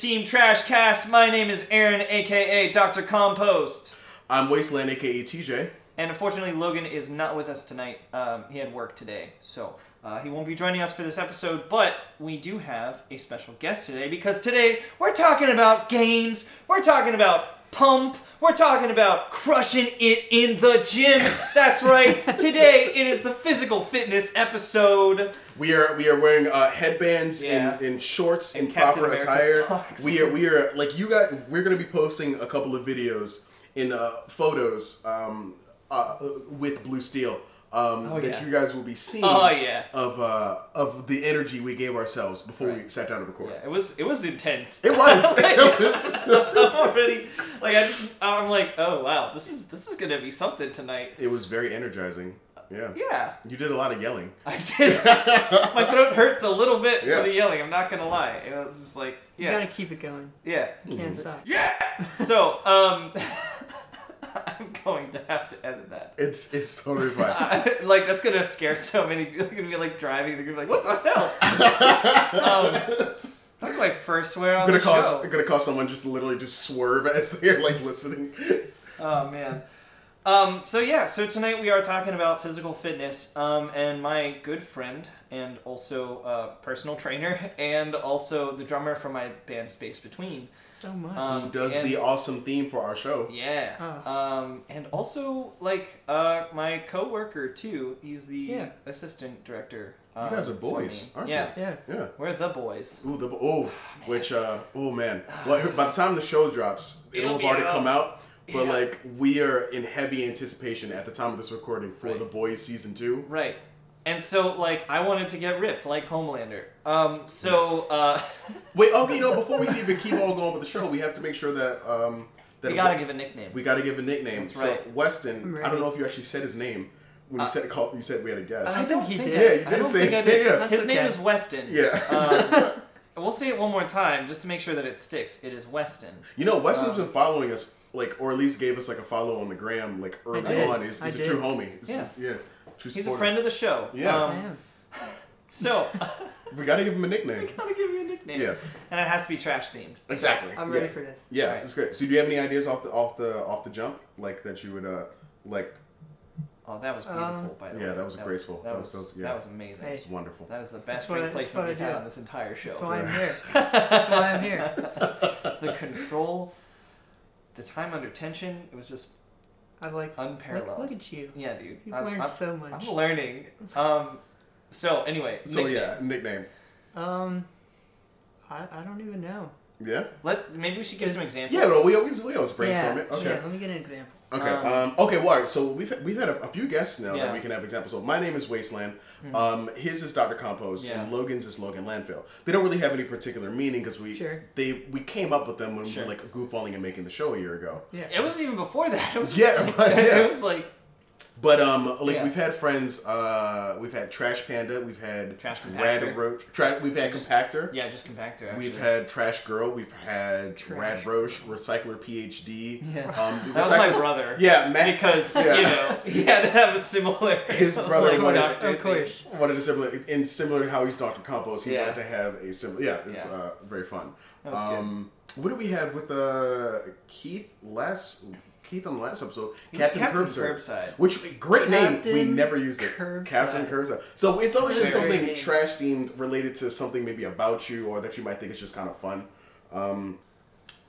welcome to the Team Trash Cast. My name is Aaron, aka Dr. Compost. I'm Wasteland, aka TJ. And unfortunately, Logan is not with us tonight. Um, he had work today, so uh, he won't be joining us for this episode. But we do have a special guest today because today we're talking about gains, we're talking about pump, we're talking about crushing it in the gym. That's right. today it is the physical fitness episode. We are we are wearing uh, headbands Yeah. in, in shorts And in proper America attire. socks. We are we are like you guys. We're gonna be posting a couple of videos in uh, photos um, uh, with Blue Steel um, Oh, that yeah. you guys will be seeing. Oh, yeah. Of uh, of the energy we gave ourselves before we sat down to record. Yeah, it was it was intense. It was. it was. I'm already like I just I'm like oh wow this is this is gonna be something tonight. It was very energizing. Yeah. Yeah, You did a lot of yelling. I did. My throat hurts a little bit Yeah. for the yelling. I'm not gonna lie. It was just like You yeah gotta keep it going. yeah You can't stop. yeah. So um, I'm going to have to edit that. It's it's totally fine. I, like that's gonna scare so many people. They're gonna be like driving. They're gonna be like, "What the hell?" um, that's my first swear on gonna the cause show. gonna cause someone just literally just swerve as they're like listening. Oh man. Um, so yeah, so tonight we are talking about physical fitness, um, and my good friend and also uh, personal trainer and also the drummer for my band Space Between. So much. Um, Who does and- the awesome theme for our show? Yeah. Oh. Um, and also like uh, my coworker too. He's the Yeah. assistant director. You um, guys are boys, aren't yeah. you? yeah. Yeah. We're the boys. Ooh, the oh, which uh, oh man. Well, by the time the show drops, it'll It'll have be already out. come out. But Yeah. like, we are in heavy anticipation at the time of this recording for Right. the boys season two. Right. And so like I wanted to get ripped like Homelander. Um, so uh, Wait, okay, you know, before we even keep on going with the show, we have to make sure that um that we gotta give a nickname. we gotta give a nickname. That's so right. Weston, I'm I don't know if you actually said his name when you Uh, said call, you said we had a guest. I don't think he did. Yeah, you did don't say- think I did. yeah, yeah. That's His name okay. is Weston. yeah. Um, we'll say it one more time just to make sure that it sticks. It is Weston. You know, Weston's Um, been following us, like, or at least gave us like a follow on the gram, like early on. He's, I he's a did. true homie. He's, Yeah. he's- yeah, true He's a friend of the show. Yeah. Um, so We gotta give him a nickname. We gotta give you a nickname. Yeah, And it has to be trash themed. exactly. I'm yeah. ready for this. Yeah, Alright. that's great. So, do you have any ideas off the off the off the jump, like that you would uh like? Oh, that was beautiful, Um, by the Yeah, way. Yeah, that was graceful. That That was, was- that was- that was amazing. Hey. It's wonderful. That is the best That's what string I- placement we've had on this entire show. That's why I'm here. That's why I'm here. the control, the time under tension, it was just I like. unparalleled. Look, look at you. yeah, dude. You've I'm, learned I'm- so much. I'm learning. Um, so anyway, So nickname. yeah, nickname. Um, I, I don't even know. Yeah. Let maybe we should give some examples. Yeah, well, we always we always brainstorm yeah, it. Okay. yeah. Let me get an example. Okay. Um, Um, okay. Well, all right, so we've we've had a, a few guests now Yeah. that we can have examples. So my name is Wasteland. Um, his is Dr. Compost, Yeah. and Logan's is Logan Landfill. They don't really have any particular meaning because we Sure. they we came up with them when Sure. we were like goofballing and making the show a year ago. Yeah. It wasn't even before that. It was Yeah, just it was, yeah. it was like But um, like Yeah. we've had friends. Uh, we've had Trash Panda. We've had Trash Rad Compactor. Roach. Tra- we've had Compactor. yeah, just compactor. Actually. We've had Trash Girl. We've had Trash Rad Roach, Recycler PhD. Yeah. Um, that was my brother. Yeah, Matt. Because Yeah. you know he had to have a similar. His brother like, wanted- doctor Of course. wanted a similar, in similar to how he's Dr. Compost, he Yeah. wanted to have a similar. Yeah, it's Yeah. Uh, very fun. That was good. um, What do we have with uh, Keith last Keith on the last episode? He Captain, Captain Curbside. Curbside. Which great name. We never used it. Curbside. Captain Curbside. So it's always just something good. trash themed related to something maybe about you or that you might think is just kind of fun. Um,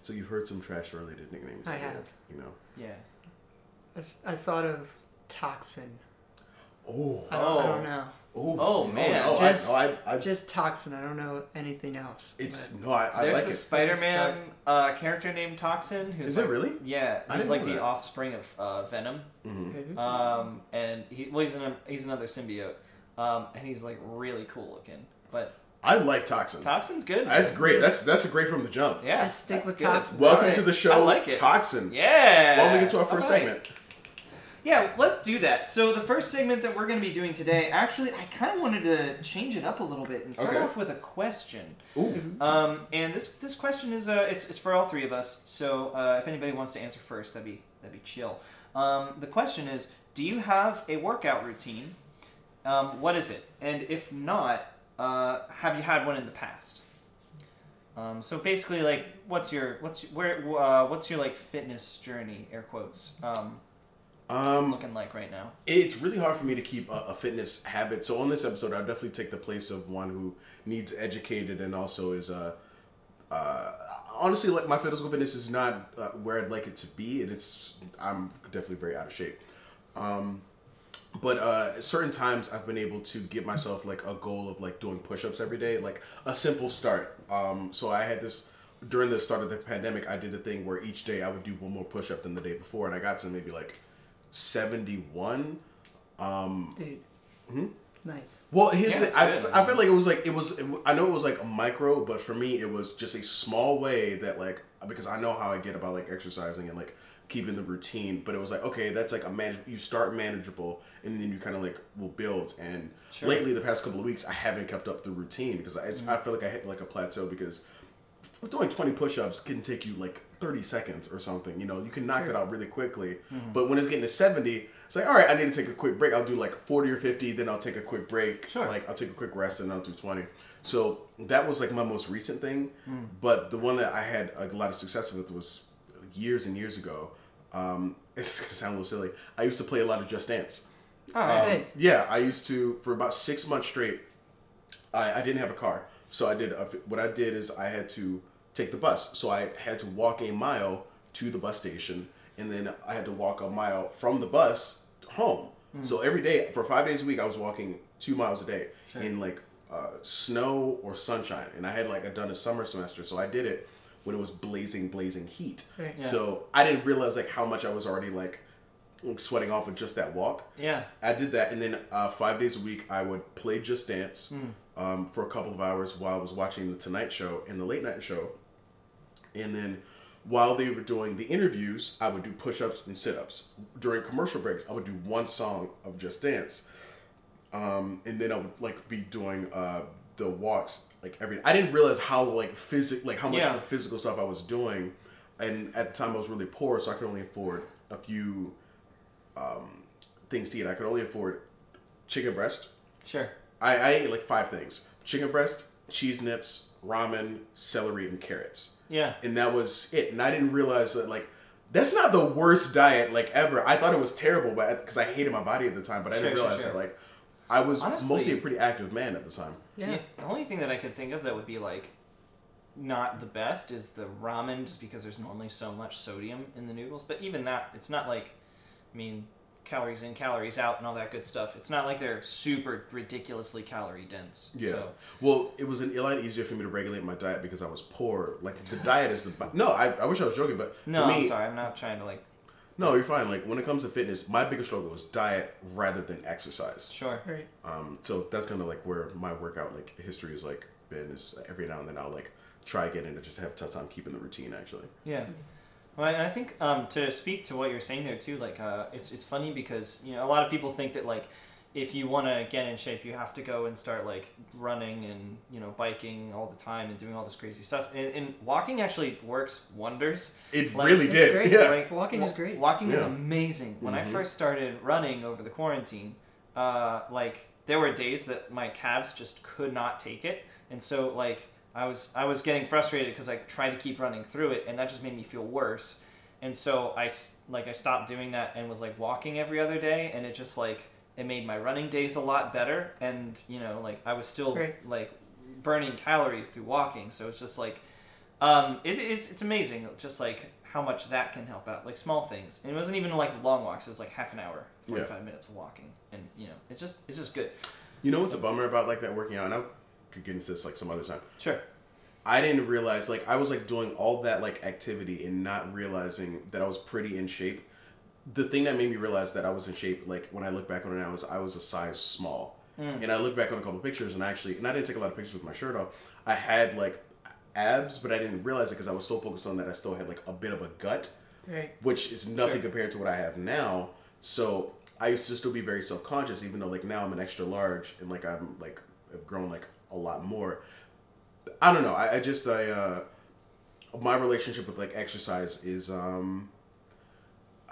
so you've heard some trash related nicknames. I before, have. You know. Yeah. I thought of toxin. Oh. I don't, I Oh. don't know. Oh, Oh, man. no, Just- I, no, I, I, Just toxin. I don't know anything else. it's but- no, I, I There's like a it. Spider-Man uh, character named Toxin. Who's Is it really? Yeah, he's like the that. offspring of uh, Venom. Mhm. Um, and he well, he's an, he's another symbiote. Um, and he's like really cool looking. But I like Toxin. Toxin's good. That's man. great. That's that's a great from the jump. yeah. Just stick with good. Toxin. Welcome Alright. to the show, I like it. Toxin. Yeah. Why don't we get to our first Alright. segment? Yeah, let's do that. So the first segment that we're going to be doing today, actually, I kind of wanted to change it up a little bit and start Okay. off with a question. Ooh. Um, and this this question is uh, it's, it's for all three of us. So uh, if anybody wants to answer first, that'd be that'd be chill. Um, the question is, do you have a workout routine? Um, what is it? And if not, uh, have you had one in the past? Um, so basically, like, what's your what's where uh, what's your like fitness journey? Air quotes. Um, Um, looking like right now. it's really hard for me to keep a, a fitness habit. So on this episode, I'll definitely take the place of one who needs educated and also is uh, uh, honestly like my physical fitness is not uh, where I'd like it to be, and it's I'm definitely very out of shape. Um, but uh, certain times I've been able to give myself like a goal of like doing push-ups every day, like a simple start. Um, so I had this during the start of the pandemic. I did a thing where each day I would do one more push-up than the day before, and I got to maybe like seventy-one. Dude. Hmm? Nice. Well, here's Yeah, the, I, good. f- I felt like it was like it was. It, w- I know it was like a micro, but for me, it was just a small way that like because I know how I get about like exercising and like keeping the routine. But it was like okay, that's like a manage. You start manageable, and then you kind of like will build. And Sure. lately, the past couple of weeks, I haven't kept up the routine because I, it's, I feel like I hit like a plateau because doing 20 push-ups can take you like 30 seconds or something you know? You can knock Sure. it out really quickly. But when it's getting to 70 it's like all right i need to take a quick break. I'll do like 40 or 50 then i'll take a quick break. Sure. like i'll take a quick rest and i'll do 20 so that was like my most recent thing. But the one that i had a lot of success with was years and years ago. Um, it's gonna sound a little silly. I used to play a lot of just dance. Oh, um, Hey. yeah, I used to for about six months straight. I, I didn't have a car, so I did. A, what I did is I had to take the bus. So I had to walk a mile to the bus station, and then I had to walk a mile from the bus home. So every day for five days a week, I was walking two miles a day Sure. in like uh, snow or sunshine, and I had like I done a summer semester, so I did it when it was blazing, blazing heat. Right. Yeah. So I didn't realize like how much I was already like sweating off with just that walk. yeah. I did that, and then uh, five days a week I would play Just Dance Hmm. Um, for a couple of hours while I was watching the Tonight Show and the Late Night Show, and then while they were doing the interviews, I would do push-ups and sit-ups. During commercial breaks, I would do one song of Just Dance, um, and then I would like be doing uh, the walks like every. I didn't realize how like physic like how much Yeah. physical stuff I was doing, and at the time I was really poor, so I could only afford a few um, things to eat. I could only afford chicken breast. Sure. I, I ate like five things: chicken breast, cheese nips, ramen, celery, and carrots. Yeah. And that was it. And I didn't realize that like that's not the worst diet like ever. I thought it was terrible, but because I hated my body at the time, but I Sure, didn't realize sure. that like I was Honestly- mostly a pretty active man at the time. Yeah. The only thing that I could think of that would be like not the best is the ramen, just because there's normally so much sodium in the noodles. But even that, it's not like, I mean, calories in, calories out, and all that good stuff. It's not like they're super ridiculously calorie dense. Yeah. So, Well, it was an, a lot easier for me to regulate my diet because I was poor. Like the diet is the no. I, I wish I was joking, but no, for me, I'm sorry. I'm not trying to like. no, you're fine. Like when it comes to fitness, my biggest struggle is diet rather than exercise. Sure. Right. Um, so that's kind of like where my workout like history has like been. Is every now and then I'll like try again and just have a tough time keeping the routine. Actually, Yeah. Well, and I think um, to speak to what you're saying there too, like uh, it's it's funny because you know a lot of people think that like if you want to get in shape, you have to go and start like running and you know biking all the time and doing all this crazy stuff. And, and walking actually works wonders. it Like, really did. great. Yeah. Like walking is great. Walking is amazing. When I Mhm. first started running over the quarantine, uh, like there were days that my calves just could not take it, and so like I was I was getting frustrated because I tried to keep running through it, and that just made me feel worse. And so I s- like I stopped doing that and was like walking every other day, and it just like it made my running days a lot better, and you know like I was still Right. like burning calories through walking, so it's just like um, it, it's it's amazing, just like how much that can help out, like small things. And it wasn't even like long walks; it was like half an hour, forty five minutes of walking, and you know, it's just it's just good. You know what's a bummer about like that working out, and I could get into this like some other time. Sure. I didn't realize like I was like doing all that like activity and not realizing that I was pretty in shape. The thing that made me realize that I was in shape, like when I look back on it now, is I was a size small. Mm. And I look back on a couple pictures and actually, and I didn't take a lot of pictures with my shirt off. I had like abs, but I didn't realize it because I was so focused on that. I still had like a bit of a gut, Right. which is nothing Sure. compared to what I have now. So I used to still be very self conscious, even though like now I'm an extra large and like I'm like I've grown like a lot more. I don't know. I, I just I uh my relationship with like exercise is um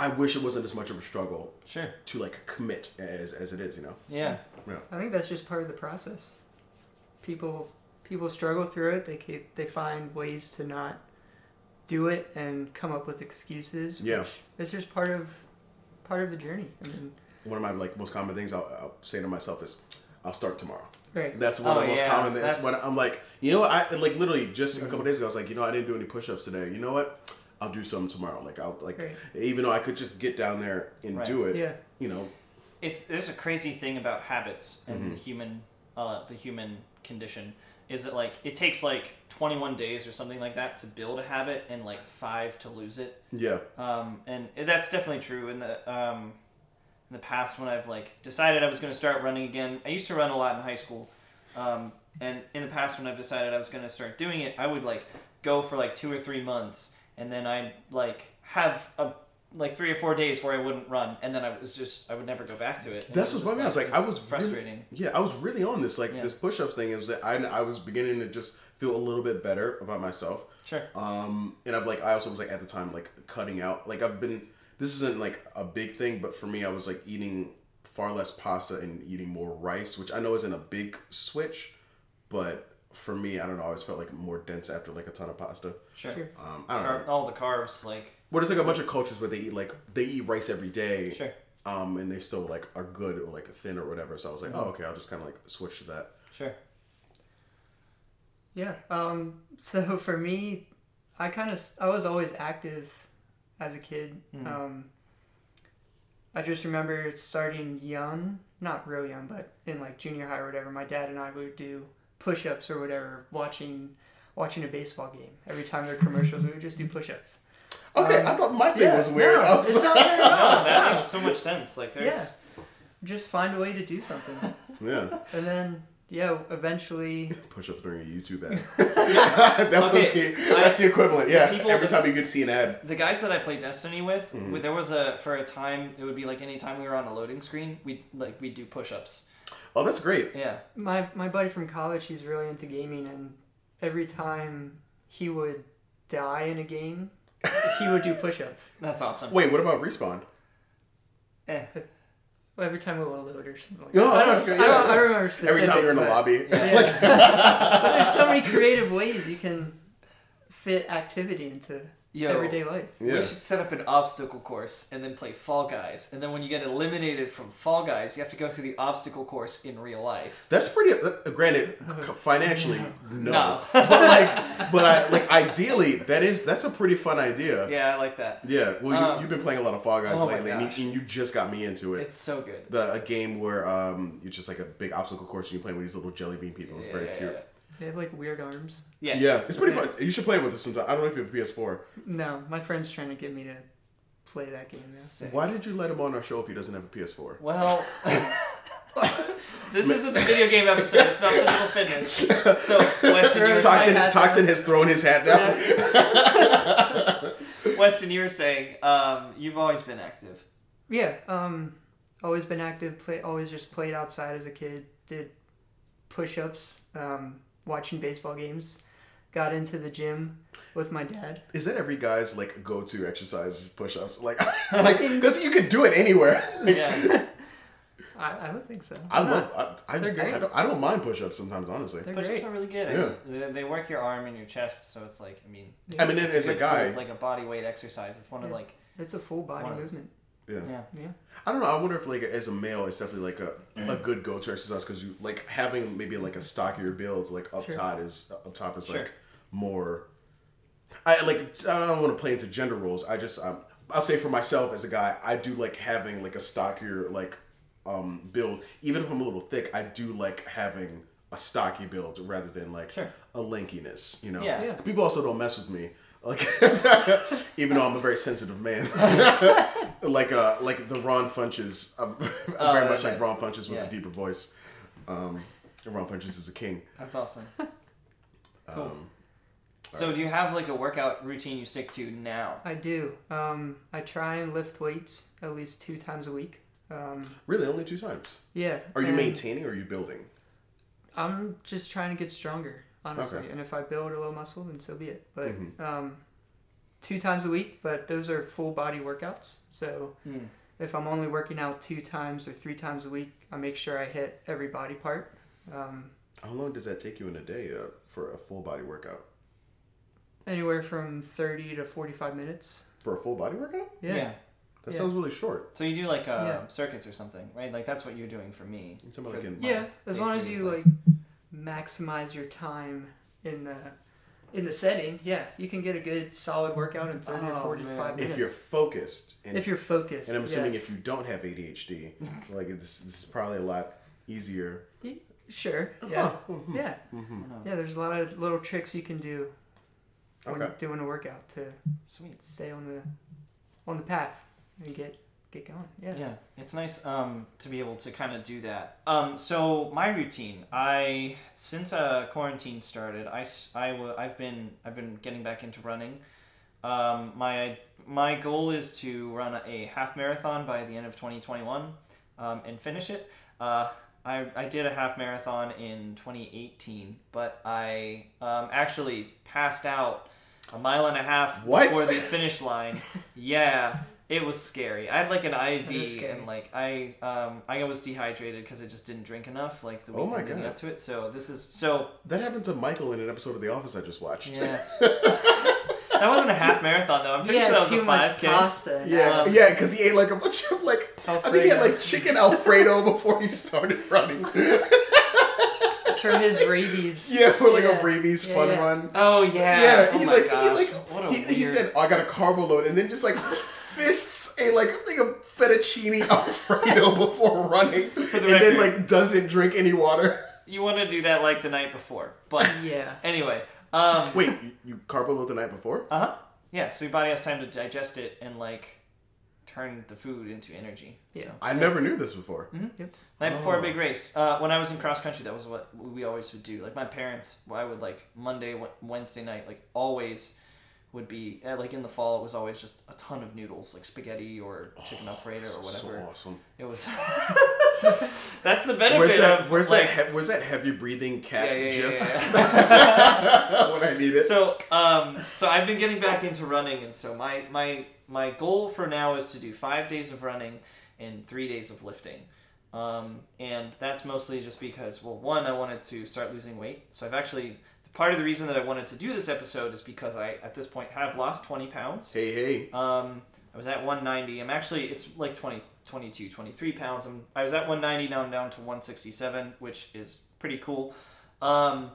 I wish it wasn't as much of a struggle Sure. to like commit as as it is, you know. Yeah. Yeah. I think that's just part of the process. People people struggle through it. They ca- they find ways to not do it and come up with excuses. Yeah. it's just part of part of the journey. I mean, One of my like most common things I'll, I'll say to myself is, "I'll start tomorrow." Right. That's one Oh, of the most yeah, common. That's that's- when I'm like, you know what? I like literally just a couple days ago. I was like, you know, I didn't do any push-ups today. You know what? I'll do some tomorrow. Like I'll like, Right. even though I could just get down there and Right. do it. Yeah. You know. it's there's a crazy thing about habits and Mm-hmm. the human uh, the human condition is it like it takes like 21 days or something like that to build a habit and like five to lose it Yeah. um, and that's definitely true in the um, in the past when I've like decided I was going to start running again I used to run a lot in high school um, and in the past when I've decided I was going to start doing it I would like go for like two or three months and then I'd like have a like three or four days where I wouldn't run and then I was just I would never go back to it And That's what's bugging me. I was like, I was really- frustrating Yeah, I was really on this like Yeah. this push-ups thing. It was that I, I was beginning to just feel a little bit better about myself. sure Um, and I've like I also was like at the time like cutting out like I've been this isn't like a big thing, but for me I was like eating far less pasta and eating more rice, which I know isn't a big switch, but for me I don't know I always felt like more dense after like a ton of pasta. sure, Sure. Um, I don't Car- know. all the carbs like But it's like a bunch of cultures where they eat like they eat rice every day. Sure. Um, and they still like are good or like thin or whatever. So I was like, Mm-hmm. oh okay, I'll just kind of like switch to that. sure Yeah. Um. So for me, I kind of I was always active as a kid. Mhm. Um. I just remember starting young, not real young, but in like junior high or whatever. My dad and I would do push-ups or whatever, watching watching a baseball game. Every time there were commercials, we would just do push-ups. Okay, Um, I thought my thing yeah, was weird. no, was it's not weird at all. no that makes so much sense like there's Just find a way to do something, yeah, and then yeah, eventually. push ups during a YouTube ad. that would Okay, be, I- that's the equivalent. Yeah, people every time you could see an ad. the guys that I played Destiny with, Mhm. there was a for a time it would be like anytime we were on a loading screen, we like we would do push-ups. Oh, that's great. Yeah, My my buddy from college, he's really into gaming, and every time he would die in a game, he would do push-ups. that's awesome. Wait, what about respawn? Eh. Well, every time we would load or something. Like Oh, that. I, don't, okay, I, don't, yeah. I remember. Every time you're in the but- lobby. Yeah. but there's so many creative ways you can fit activity into Yo, everyday life. Yeah. we should set up an obstacle course and then play Fall Guys, and then when you get eliminated from Fall Guys, you have to go through the obstacle course in real life. That's pretty. Uh, granted, c- financially, no. No. but like, but I like ideally that is that's a pretty fun idea. Yeah, I like that. Yeah, well, you, Um, you've been playing a lot of Fall Guys oh lately, and you, and you just got me into it. It's so good. the a game where um you're just like a big obstacle course and you're playing with these little jelly bean people. It's Yeah, very yeah, cute. Yeah. They have like weird arms. Yeah. Yeah. it's pretty fun. You should play with this sometime. I don't know if you have PS4. No, my friend's trying to get me to play that game now. Sick. Why did you let him on our show if he doesn't have a PS4? Well, this isn't the video game episode. It's about physical fitness. So, Weston, you were Toxin, hat Toxin has thrown his hat down. Weston, you were saying um, you've always been active. Yeah, um, always been active. Play, always just played outside as a kid. Did push-ups, um, watching baseball games. Got into the gym with my dad. Is that every guy's like go-to exercise? Push-ups, like, like because you could do it anywhere. Yeah. I, I would think so. I Why love. not? I, I, They're great. I, don't, I don't mind push-ups sometimes, honestly. They're Push-ups great. are really good. Yeah. I mean, they, they work your arm and your chest, so it's like I mean, I mean, it's as a guy, for, like a body weight exercise. It's one of like It's a full body One of movement. Yeah. yeah. Yeah. I don't know. I wonder if like as a male, it's definitely like a, a good go-to exercise because you like having maybe like a stockier build like up Sure. top is up top is Sure. like more. I like. I don't want to play into gender roles. I just um, I'll say for myself as a guy, I do like having like a stockier like um build. Even if I'm a little thick, I do like having a stocky build rather than like Sure. a lankiness. You know. Yeah. Yeah. People also don't mess with me. Like, even though I'm a very sensitive man, like uh, like the Ron Funches, um, Oh, very that's much like. Ron Funches with Yeah. a deeper voice. Um, Ron Funches is a king. That's awesome. Cool. Um, So, do you have like a workout routine you stick to now? I do. Um, I try and lift weights at least two times a week. Um, really, only two times. yeah. Are you maintaining or are you building? I'm just trying to get stronger, honestly. Okay. And if I build a little muscle, then so be it. But Mhm. um, two times a week, but those are full body workouts. So Hmm. if I'm only working out two times or three times a week, I make sure I hit every body part. Um, How long does that take you in a day uh, for a full body workout? Anywhere from 30 to 45 minutes. For a full body workout? Yeah. That Yeah. sounds really short. So you do like uh, Yeah. circuits or something, right? Like that's what you're doing for me. You talking about For like Yeah, as long as playthroughs, you like maximize your time in the in the setting, yeah, you can get a good solid workout in 30 to Oh, 45 man. minutes. If you're focused, and, if you're focused. and I'm assuming yes. if you don't have ADHD, like this, this is probably a lot easier. Sure. Yeah. Huh, mhm, Yeah. mhm. Yeah, there's a lot of little tricks you can do when Okay. doing a workout to Sweet. stay on the on the path and get get going. Yeah. Yeah, it's nice um, to be able to kind of do that. Um, so my routine, I since uh, quarantine started, I, s- I w- I've been I've been getting back into running. Um, my my goal is to run a half marathon by the end of 2021 um, and finish it. Uh, I, I did a half marathon in 2018, but I um, actually passed out a mile and a half What? before the finish line. yeah, it was scary. I had like an IV and like I um I was dehydrated because I just didn't drink enough like the Oh week my leading God. up to it. So this is so That happened to Michael in an episode of The Office I just watched. yeah. that wasn't a half marathon though. I'm pretty sure that was too a much 5k. pasta. Yeah, Um, yeah, because he ate like a bunch of like I think he had like chicken Alfredo before he started running. for his rabies. yeah, for like Yeah. a rabies Yeah, fun yeah. run. Oh yeah. Yeah, oh he my like gosh. he like what a he, he said, oh, "I got a carbo load," and then just like fists a like like a fettuccine Alfredo before running, the and then like doesn't drink any water. you want to do that like the night before. But Yeah. anyway, um Wait, you, you carbo load the night before? uh-huh. Yeah, so your body has time to digest it and like turn the food into energy. Yeah. So. I never knew this before. Yep. Night before a Oh. big race. Uh, when I was in cross country, that was what we always would do. Like my parents, I would like Monday, Wednesday night, like always would be uh, like in the fall. It was always just a ton of noodles, like spaghetti or chicken alfredo or whatever. So awesome. It was. That's the benefit Where's that? of Where's like, that? He- where's that heavy breathing cat Yeah, yeah, gif? yeah. when I need it. so um so I've been getting back into running and so my my my goal for now is to do five days of running and three days of lifting um and that's mostly just because well one I wanted to start losing weight so I've actually part of the reason that I wanted to do this episode is because I at this point have lost 20 pounds hey, hey. um, I was at 190. I'm actually, it's like 20, 22, 23 pounds. I'm, I was at 190, now I'm down to 167, which is pretty cool. Um,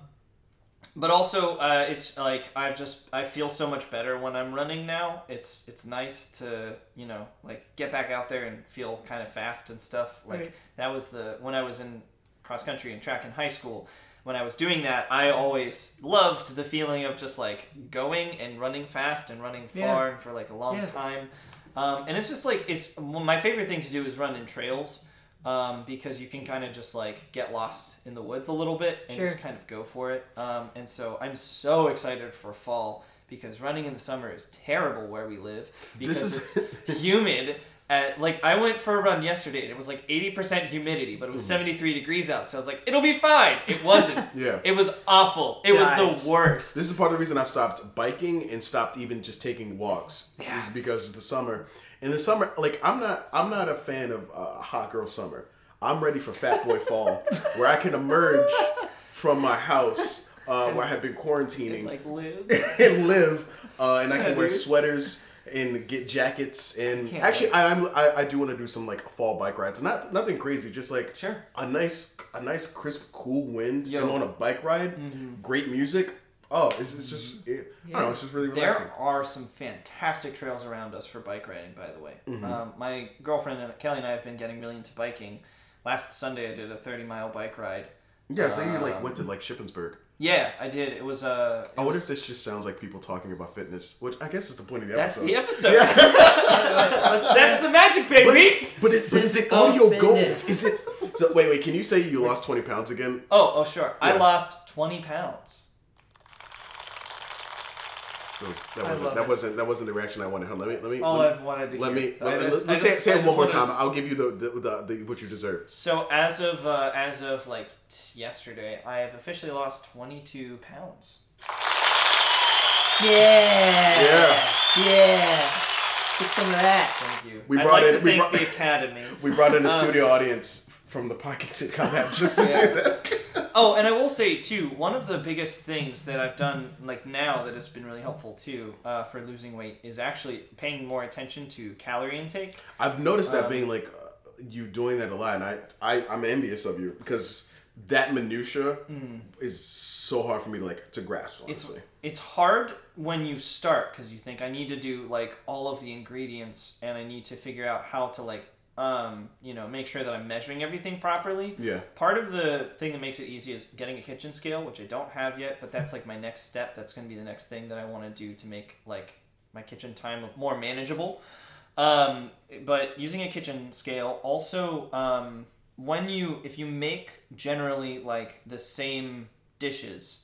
but also, uh, it's like I've just I feel so much better when I'm running now. It's it's nice to you know like get back out there and feel kind of fast and stuff. Like Right. that was the when I was in cross country and track in high school. When I was doing that, I always loved the feeling of just like going and running fast and running far Yeah. and for like a long Yeah. time. Um, and it's just like it's well, my favorite thing to do is run in trails um, because you can kind of just like get lost in the woods a little bit and just kind of go for it. Um, and so I'm so excited for fall because running in the summer is terrible where we live because is- it's humid. At, like I went for a run yesterday and it was like 80% humidity, but it Mm-hmm. was 73 degrees out. So I was like, it'll be fine. It wasn't. Yeah. It was awful. It was the worst. This is part of the reason I've stopped biking and stopped even just taking walks. Yes. Is because of the summer. In the summer, like I'm not, I'm not a fan of uh, hot girl summer. I'm ready for fat boy fall, where I can emerge from my house uh, where I have been quarantining like live. and live, uh, and I can Yeah, wear dude. sweaters and get jackets. And can't actually. I, I'm, I I do want to do some like fall bike rides. Not nothing crazy, just like Sure. a nice a nice crisp cool wind Yo. and on a bike ride. Great music. Oh, it's, it's just it, I don't know. It's just really relaxing. There are some fantastic trails around us for bike riding, by the way. Mm-hmm. Um, my girlfriend and Kelly and I have been getting really into biking. Last Sunday, I did a 30 mile bike ride. Yeah, so you like Um, went to like Shippensburg. Yeah, I did. It was uh, it I wonder was- if this just sounds like people talking about fitness, which I guess is the point of the that's episode. the episode. What's that's the magic, baby. But it, but is it Physical audio gold? fitness. Is it? So wait, wait. Can you say you lost twenty pounds again? Oh, oh, sure. I lost 20 pounds. That, was, that, wasn't, that it. wasn't that wasn't the reaction I wanted. Hold on, Let me let me All let, I've wanted to let hear. me let, just- us say, just- say it one more wanna time. s- I'll give you the the, the, the what you deserve. So as of uh, as of like t- yesterday, I have officially lost 22 pounds. Yeah. Yeah. Yeah. Get some of that. Thank you. We I'd brought like in- to we thank brought- the Academy. We brought in a Um, studio audience from the Pocket Sitcom app just to do that. Oh, and I will say too, one of the biggest things that I've done like now that has been really helpful too uh, for losing weight is actually paying more attention to calorie intake. I've noticed that Um, being like uh, you doing that a lot, and I, I I'm envious of you because that minutia is so hard for me to like to grasp. Mm. It's Honestly, it's hard when you start because you think I need to do like all of the ingredients and I need to figure out how to like um you know make sure that I'm measuring everything properly. yeah. Part of the thing that makes it easy is getting a kitchen scale, which I don't have yet, but that's like my next step. That's going to be the next thing that I want to do to make like my kitchen time more manageable. Um, but using a kitchen scale also um, when you if you make generally like the same dishes,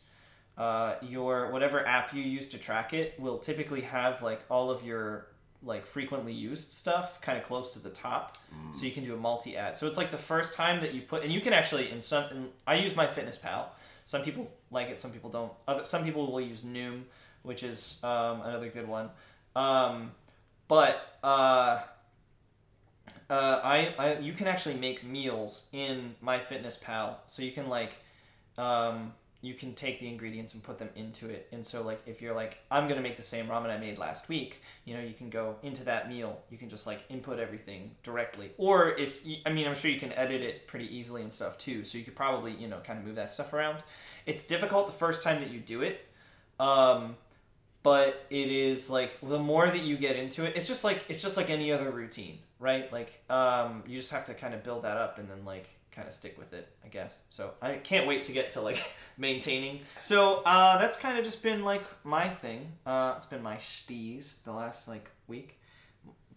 uh, your whatever app you use to track it will typically have like all of your like frequently used stuff kind of close to the top. So you can do a multi ad so it's like the first time that you put and you can actually in some in, i use MyFitnessPal. Some people like it some people don't. Other some people will use noom which is um, another good one. Um, but uh, uh, I, I you can actually make meals in MyFitnessPal. So you can like um, you can take the ingredients and put them into it. And so like if you're like i'm gonna make the same ramen i made last week you know you can go into that meal you can just like input everything directly. Or if i mean i'm sure you can edit it pretty easily and stuff too so you could probably you know kind of move that stuff around. It's difficult the first time that you do it um, but it is like the more that you get into it it's just like it's just like any other routine right? Like um, you just have to kind of build that up and then like kind of stick with it i guess so i can't wait to get to like maintaining so uh, that's kind of just been like my thing uh, it's been my steez the last like week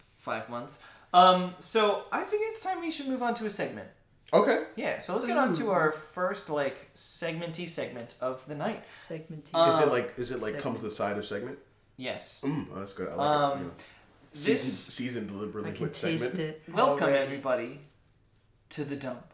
five months um, so i figure it's time we should move on to a segment Okay. yeah so let's get on to our first like segmenty segment of the night Segmenty. Uh, is Um, it like is it like come to the side of segment? yes Mm, oh, that's good. I like Um, it. You know, this- seasoned, seasoned I deliberately can with taste segment. it. Welcome already. everybody to the dump.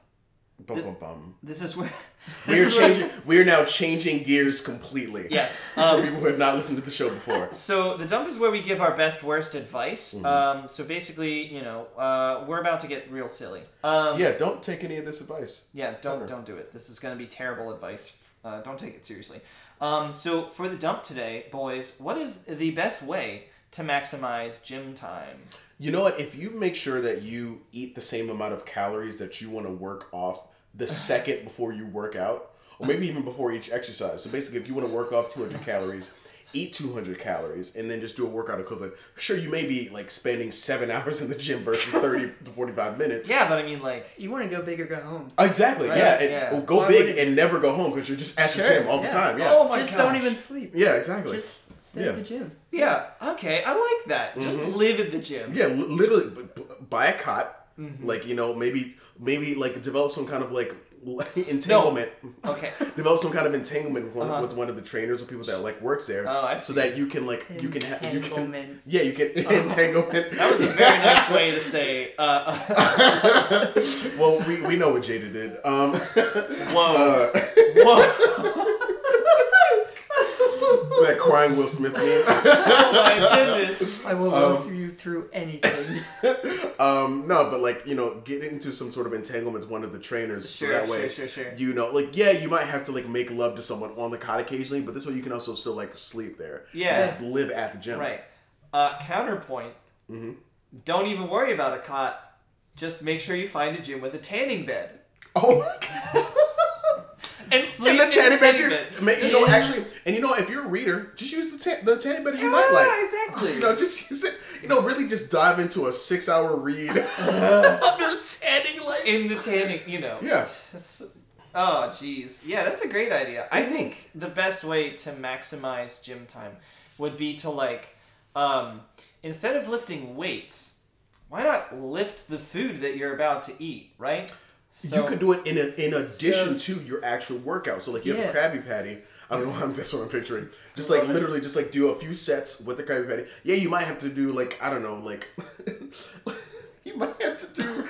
Bum, bum, bum. This is where this We're is where- changing. We're now changing gears completely. yes. For Um, people who have not listened to the show before. so the dump is where we give our best worst advice. Mm-hmm. Um, so basically, you know, uh, we're about to get real silly. Um, yeah, don't take any of this advice. Yeah, don't don't do it. This is going to be terrible advice. Uh, don't take it seriously. Um, so for the dump today, boys, what is the best way to maximize gym time? You know what? If you make sure that you eat the same amount of calories that you want to work off the second before you work out, or maybe even before each exercise. So basically, if you want to work off 200 calories, eat 200 calories, and then just do a workout equivalent. Sure, you may be like spending seven hours in the gym versus 30 to 45 minutes. Yeah, but I mean, like, You want to go big or go home. Exactly. Right, yeah. And, yeah. well, go Why big would and never go home because you're just at the gym all the time. Yeah. oh my Just gosh. don't even sleep. Yeah. Exactly. Just stay Yeah. at the gym. Yeah. Okay, I like that. Just live at the gym. Yeah, literally b- b- buy a cot. Mm-hmm. Like you know, maybe maybe like develop some kind of like entanglement. Okay. Develop some kind of entanglement with one, Uh-huh. with one of the trainers or people that like works there, Oh, I see. so that you can like you can have you can Entanglement. yeah you can entanglement. That was a very nice way to say. Uh, well, we, we know what Jada did. Um, whoa. uh, Whoa. That crying Will Smith meme. Oh my goodness. I will Um, go you through anything. Um, no, but like you know, get into some sort of entanglement with one of the trainers, Sure, so that way sure, sure, sure. you know, like yeah, you might have to like make love to someone on the cot occasionally, but this way you can also still like sleep there. Yeah. just live at the gym. Right. Uh, counterpoint. Mm-hmm. Don't even worry about a cot. Just make sure you find a gym with a tanning bed. Oh my god. And sleep And the in tanning bed, tanning too. Ma- you know, actually, and you know, if you're a reader, just use the ta- the tanning bed as you like. Yeah, might like. exactly. Just, you know, just use it. You know, really, just dive into a six-hour read under tanning lights. in the tanning, you know. Yeah. Oh, jeez. Yeah, that's a great idea. I think the best way to maximize gym time would be to like, um, instead of lifting weights, why not lift the food that you're about to eat, right? So, you could do it in a, in addition to your actual workout. So like you have a Yeah. Krabby Patty. I don't know why I'm, that's what I'm picturing. Just like literally, just like do a few sets with the Krabby Patty. Yeah, you might have to do like I don't know, like you might have to do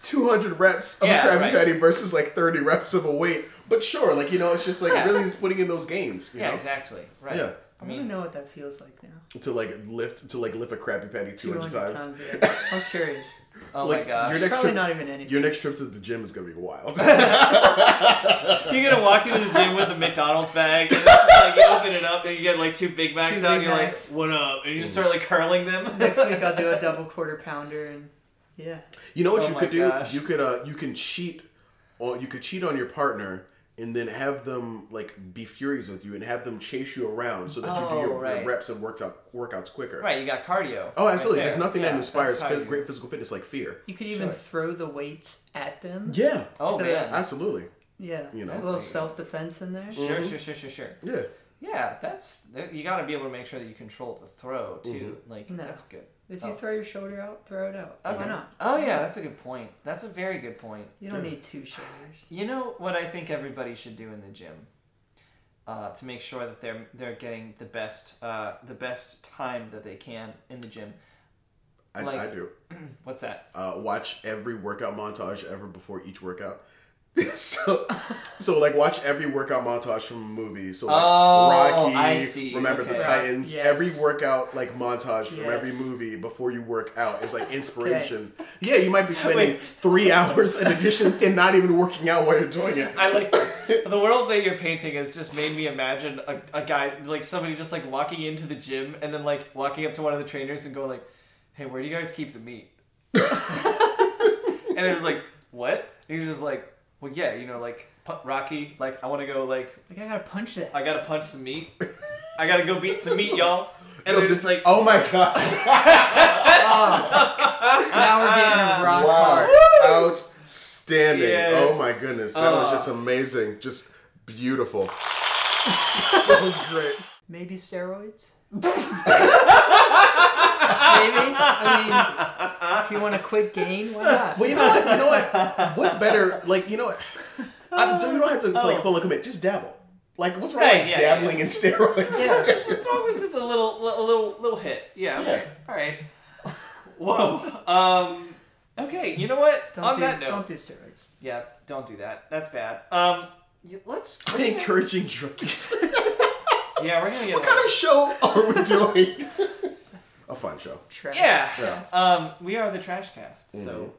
200 reps of Yeah, a Krabby right. Patty versus like 30 reps of a weight. But sure, like you know, it's just like Yeah. really just putting in those gains. You Yeah, know? exactly. Right. Yeah. I I want to mean, know what that feels like now. To like lift to like lift a Krabby Patty 200, 200 times. yeah. I'm curious. Oh like, my gosh. your next Probably trip- not even anything. Your next trip to the gym is gonna be wild. You're gonna walk into the gym with a McDonald's bag, and like you open it up and you get like two Big Macs Two out, Big and you're Macs. like, "What up?" And you just start like curling them. Next week I'll do a double quarter pounder and yeah. You know what Oh you my could do? You could uh you can cheat on you could cheat on your partner and then have them like be furious with you and have them chase you around so that you do Oh, your, your reps and works out workouts quicker. Right, you got cardio. Oh, absolutely. right There's nothing Yeah, that inspires that's how phy- you- great physical fitness like fear. You could even Sure. throw the weights at them. Yeah, Oh So- man. absolutely. Yeah. You know. a little self defense in there. Sure, mm-hmm. sure, sure, sure, sure. Yeah. Yeah, that's you got to be able to make sure that you control the throw too. Mm-hmm. Like No. that's good. If you Oh. throw your shoulder out, throw it out. Okay. Why not? Oh yeah, that's a good point. That's a very good point. You don't need two shoulders. You know what I think everybody should do in the gym uh, to make sure that they're they're getting the best uh, the best time that they can in the gym. I, Like- I do. What's that? Uh, watch every workout montage ever before each workout. so, so like watch every workout montage from a movie. So like Oh, Rocky, I see. Remember the Titans. Yes. Every workout like montage from every movie before you work out is like inspiration. Yeah, you might be spending Wait. three hours in addition and not even working out while you're doing it. I like this. the world that you're painting has just made me imagine a, a guy like somebody just like walking into the gym and then like walking up to one of the trainers and going like, "Hey, where do you guys keep the meat?" and they're like, "What?" And he's just like, "Well, yeah, you know, like pu- Rocky. Like, I want to go. Like, Like I gotta punch that. I gotta punch some meat. I gotta go beat some meat, y'all." And Yo, they're just like, oh my god! now we're getting rock Wow, hard. outstanding! Yes. Oh my goodness, that was Ah. just amazing, just beautiful. that was great. Maybe steroids. Maybe. I mean, if you want a quick gain, why not? Well, you know what? You know what? What better? Like, you know what? I, don't- you don't have to like fully commit. Just dabble. Like, what's wrong Oh. Right, with yeah, dabbling in steroids? Yeah, what's wrong with just a little, a little, little hit? Yeah. Okay. All right. Whoa. Um. Okay. You know what? Don't On do, that note, don't do steroids. yeah, don't do that. That's bad. Um. y- Let's. I'm encouraging drug use. Yeah, we're gonna get. what kind of show are we doing? a fun show. Trash. Yeah. Yeah. Um. We are the Trash Cast. So.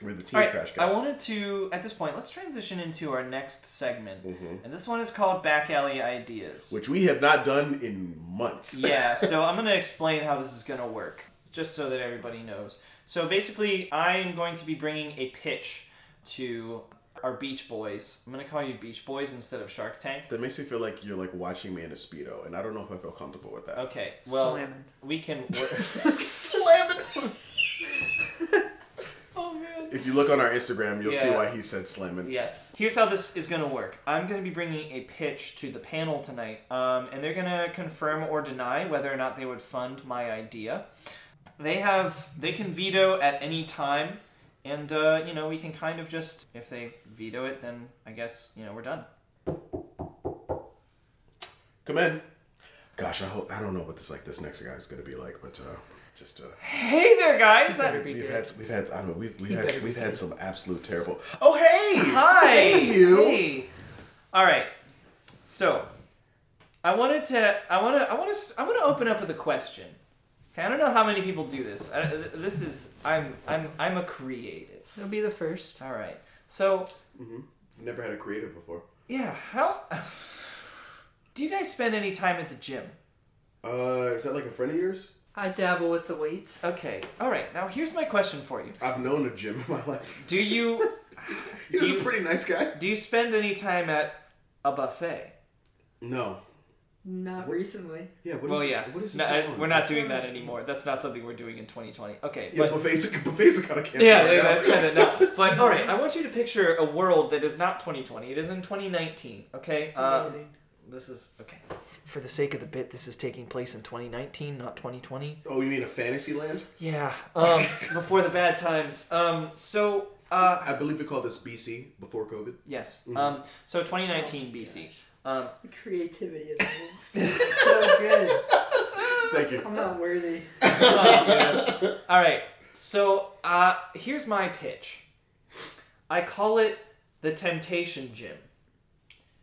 We're the team All right. trash I wanted to at this point. Let's transition into our next segment, Mhm. and this one is called Back Alley Ideas. Which we have not done in months. yeah, so I'm going to explain how this is going to work, just so that everybody knows. So basically, I am going to be bringing a pitch to our Beach Boys. I'm going to call you Beach Boys instead of Shark Tank. That makes me feel like you're like watching me in a speedo, and I don't know if I feel comfortable with that. Okay, well, Slamming. we can. Slam it. oh man. If you look on our Instagram, you'll see why he said slamming. Yes. Here's how this is going to work. I'm going to be bringing a pitch to the panel tonight, um, and they're going to confirm or deny whether or not they would fund my idea. They have they can veto at any time, and uh, you know we can kind of just if they veto it, then I guess you know we're done. Come in. Gosh, I hope I don't know what this like this next guy is gonna be like, but uh, just uh, Hey there, guys! better I- be we've had we've had I don't know we've we've had we've had some absolute terrible. Oh hey Hi. hey you Hey. All right. So, I wanted to. I want to. I want to. I want to open up with a question. Okay, I don't know how many people do this. I, this is. I'm. I'm. I'm a creative. It'll be the first. All right. So mm-hmm. never had a creative before. yeah, how do you guys spend any time at the gym? Uh, is that like a friend of yours? I dabble with the weights. Okay. All right. Now here's my question for you. I've known a gym in my life. Do you He was you- a pretty nice guy. do you spend any time at a buffet? No. Not What? recently. Yeah. What is well, this? yeah. What is this? No, I- we're not doing that anymore. That's not something we're doing in 2020. Okay. Yeah, but, buffets. Buffets are kind of canceled. Yeah, right now. that's kind of no. But all right, I want you to picture a world that is not 2020. It is in 2019. Okay. Uh, Amazing. this is okay. For the sake of the bit, this is taking place in 2019, not 2020. Oh, you mean a fantasy land? Yeah. Um, before the bad times. Um, so uh, I believe we call this BC before COVID. yes. Um, so 2019 BC. Um, The creativity of this. so good. Thank you. I'm not worthy. oh, man. All right. So uh, here's my pitch. I call it the Temptation Gym.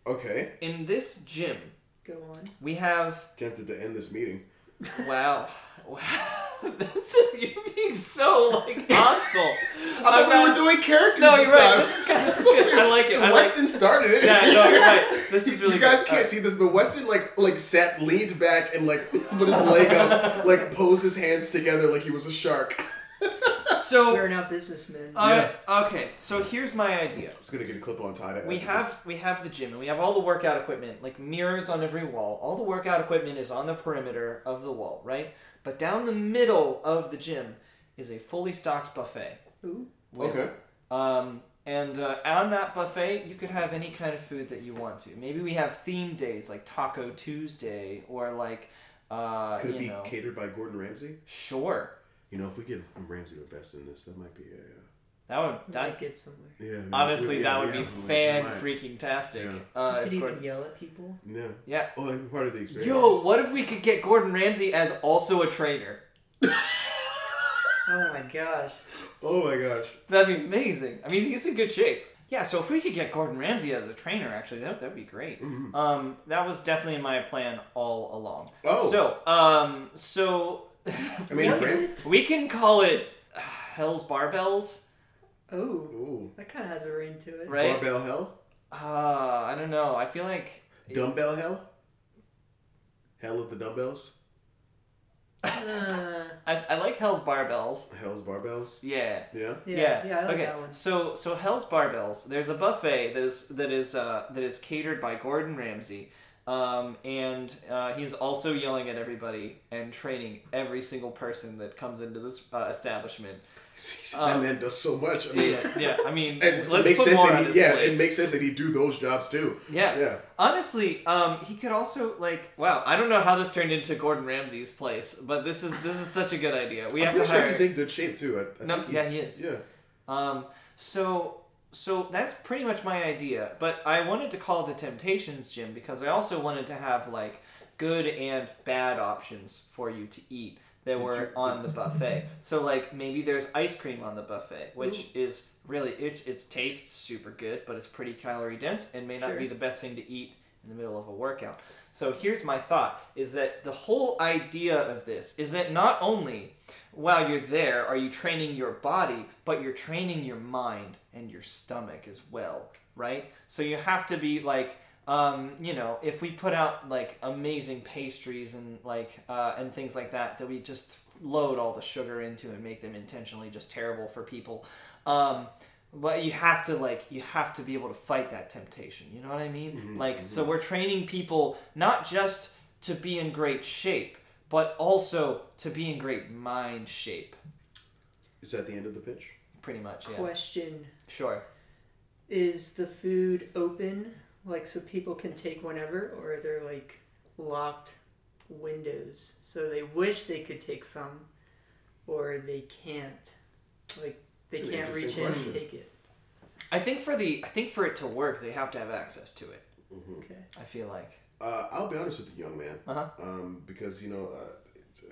Okay. In this gym, Go on. we have Tempted to end this meeting. Wow. this is, you're being so like hostile. I thought I'm we were doing characters. No, you're right. time. This is good. This is good. I like it. I like Weston started it. Yeah, no, you're right. This is really You guys good. can't see this, but Weston like like sat, leaned back, and like put his leg up, like posed his hands together like he was a shark. So We're now businessmen. Uh, okay, so here's my idea. I was gonna get a clip on tie. We have we have the gym and we have all the workout equipment, like mirrors on every wall. All the workout equipment is on the perimeter of the wall, right? But down the middle of the gym is a fully stocked buffet. Ooh. with- Okay. Um, and uh, on that buffet, you could have any kind of food that you want to. Maybe we have theme days like Taco Tuesday or like, uh, Could it you be know, catered by Gordon Ramsay? sure. You know, if we get Ramsay to invest in this, that might be a. That would Might that get somewhere. Uh, yeah. honestly we- that would we be have- fan might. freaking tastic. Yeah. Uh, you if could even Gordon- yell at people. Yeah. yeah. Oh, that'd be part of the experience. Yo, what if we could get Gordon Ramsay as also a trainer? Oh my gosh. Oh my gosh. That'd be amazing. I mean, he's in good shape. Yeah, so if we could get Gordon Ramsay as a trainer, actually, that that'd be great. Mhm. Um, that was definitely my plan all along. Oh. So, um, so I mean, Was Ram- it? we can call it uh, Hell's Barbells, Oh, Ooh. that kind of has a ring to it. right? Barbell hell? Uh, I don't know. I feel like Dumbbell hell? Hell of the dumbbells? Uh, I, I like Hell's Barbells. Hell's barbells? Yeah. Yeah. yeah, yeah, I like okay. that one. So so Hell's Barbells. There's a buffet that is that is uh, that is catered by Gordon Ramsay, um, and uh, he's also yelling at everybody and training every single person that comes into this uh, establishment. that Um, man does so much. I mean, Yeah, yeah. I mean, and let's it makes put sense more that he, yeah, plate. it makes sense that he do those jobs too. yeah. Yeah. Honestly, um, he could also like. Wow, I don't know how this turned into Gordon Ramsay's place, but this is this is such a good idea. We I'm have to sure hire. he's in good shape too. I, I No, think yeah, he is. Yeah. Um, so so that's pretty much my idea. But I wanted to call it the Temptations Gym because I also wanted to have like good and bad options for you to eat that Did were you- on the buffet. So like maybe there's ice cream on the buffet, which is really it's it's tastes super good, but it's pretty calorie dense and may not Sure. be the best thing to eat in the middle of a workout. So here's my thought is that the whole idea of this is that not only while you're there are you training your body, but you're training your mind and your stomach as well, right? So you have to be like um, you know, if we put out like amazing pastries and like uh, and things like that, that we just load all the sugar into and make them intentionally just terrible for people. Um, but you have to like you have to be able to fight that temptation. You know what I mean? Mhm, like so we're training people not just to be in great shape, but also to be in great mind shape. Is that the end of the pitch? Pretty much, yeah. Question: Sure. Is the food open, like so people can take whenever, or are there like locked windows so they wish they could take some, or they can't? Like they It's can't reach interesting in question. and take it. I think for the I think for it to work, they have to have access to it. hmm Okay. I feel like. Uh, I'll be honest with you, young man. Uh huh. Um, because you know, uh, it's,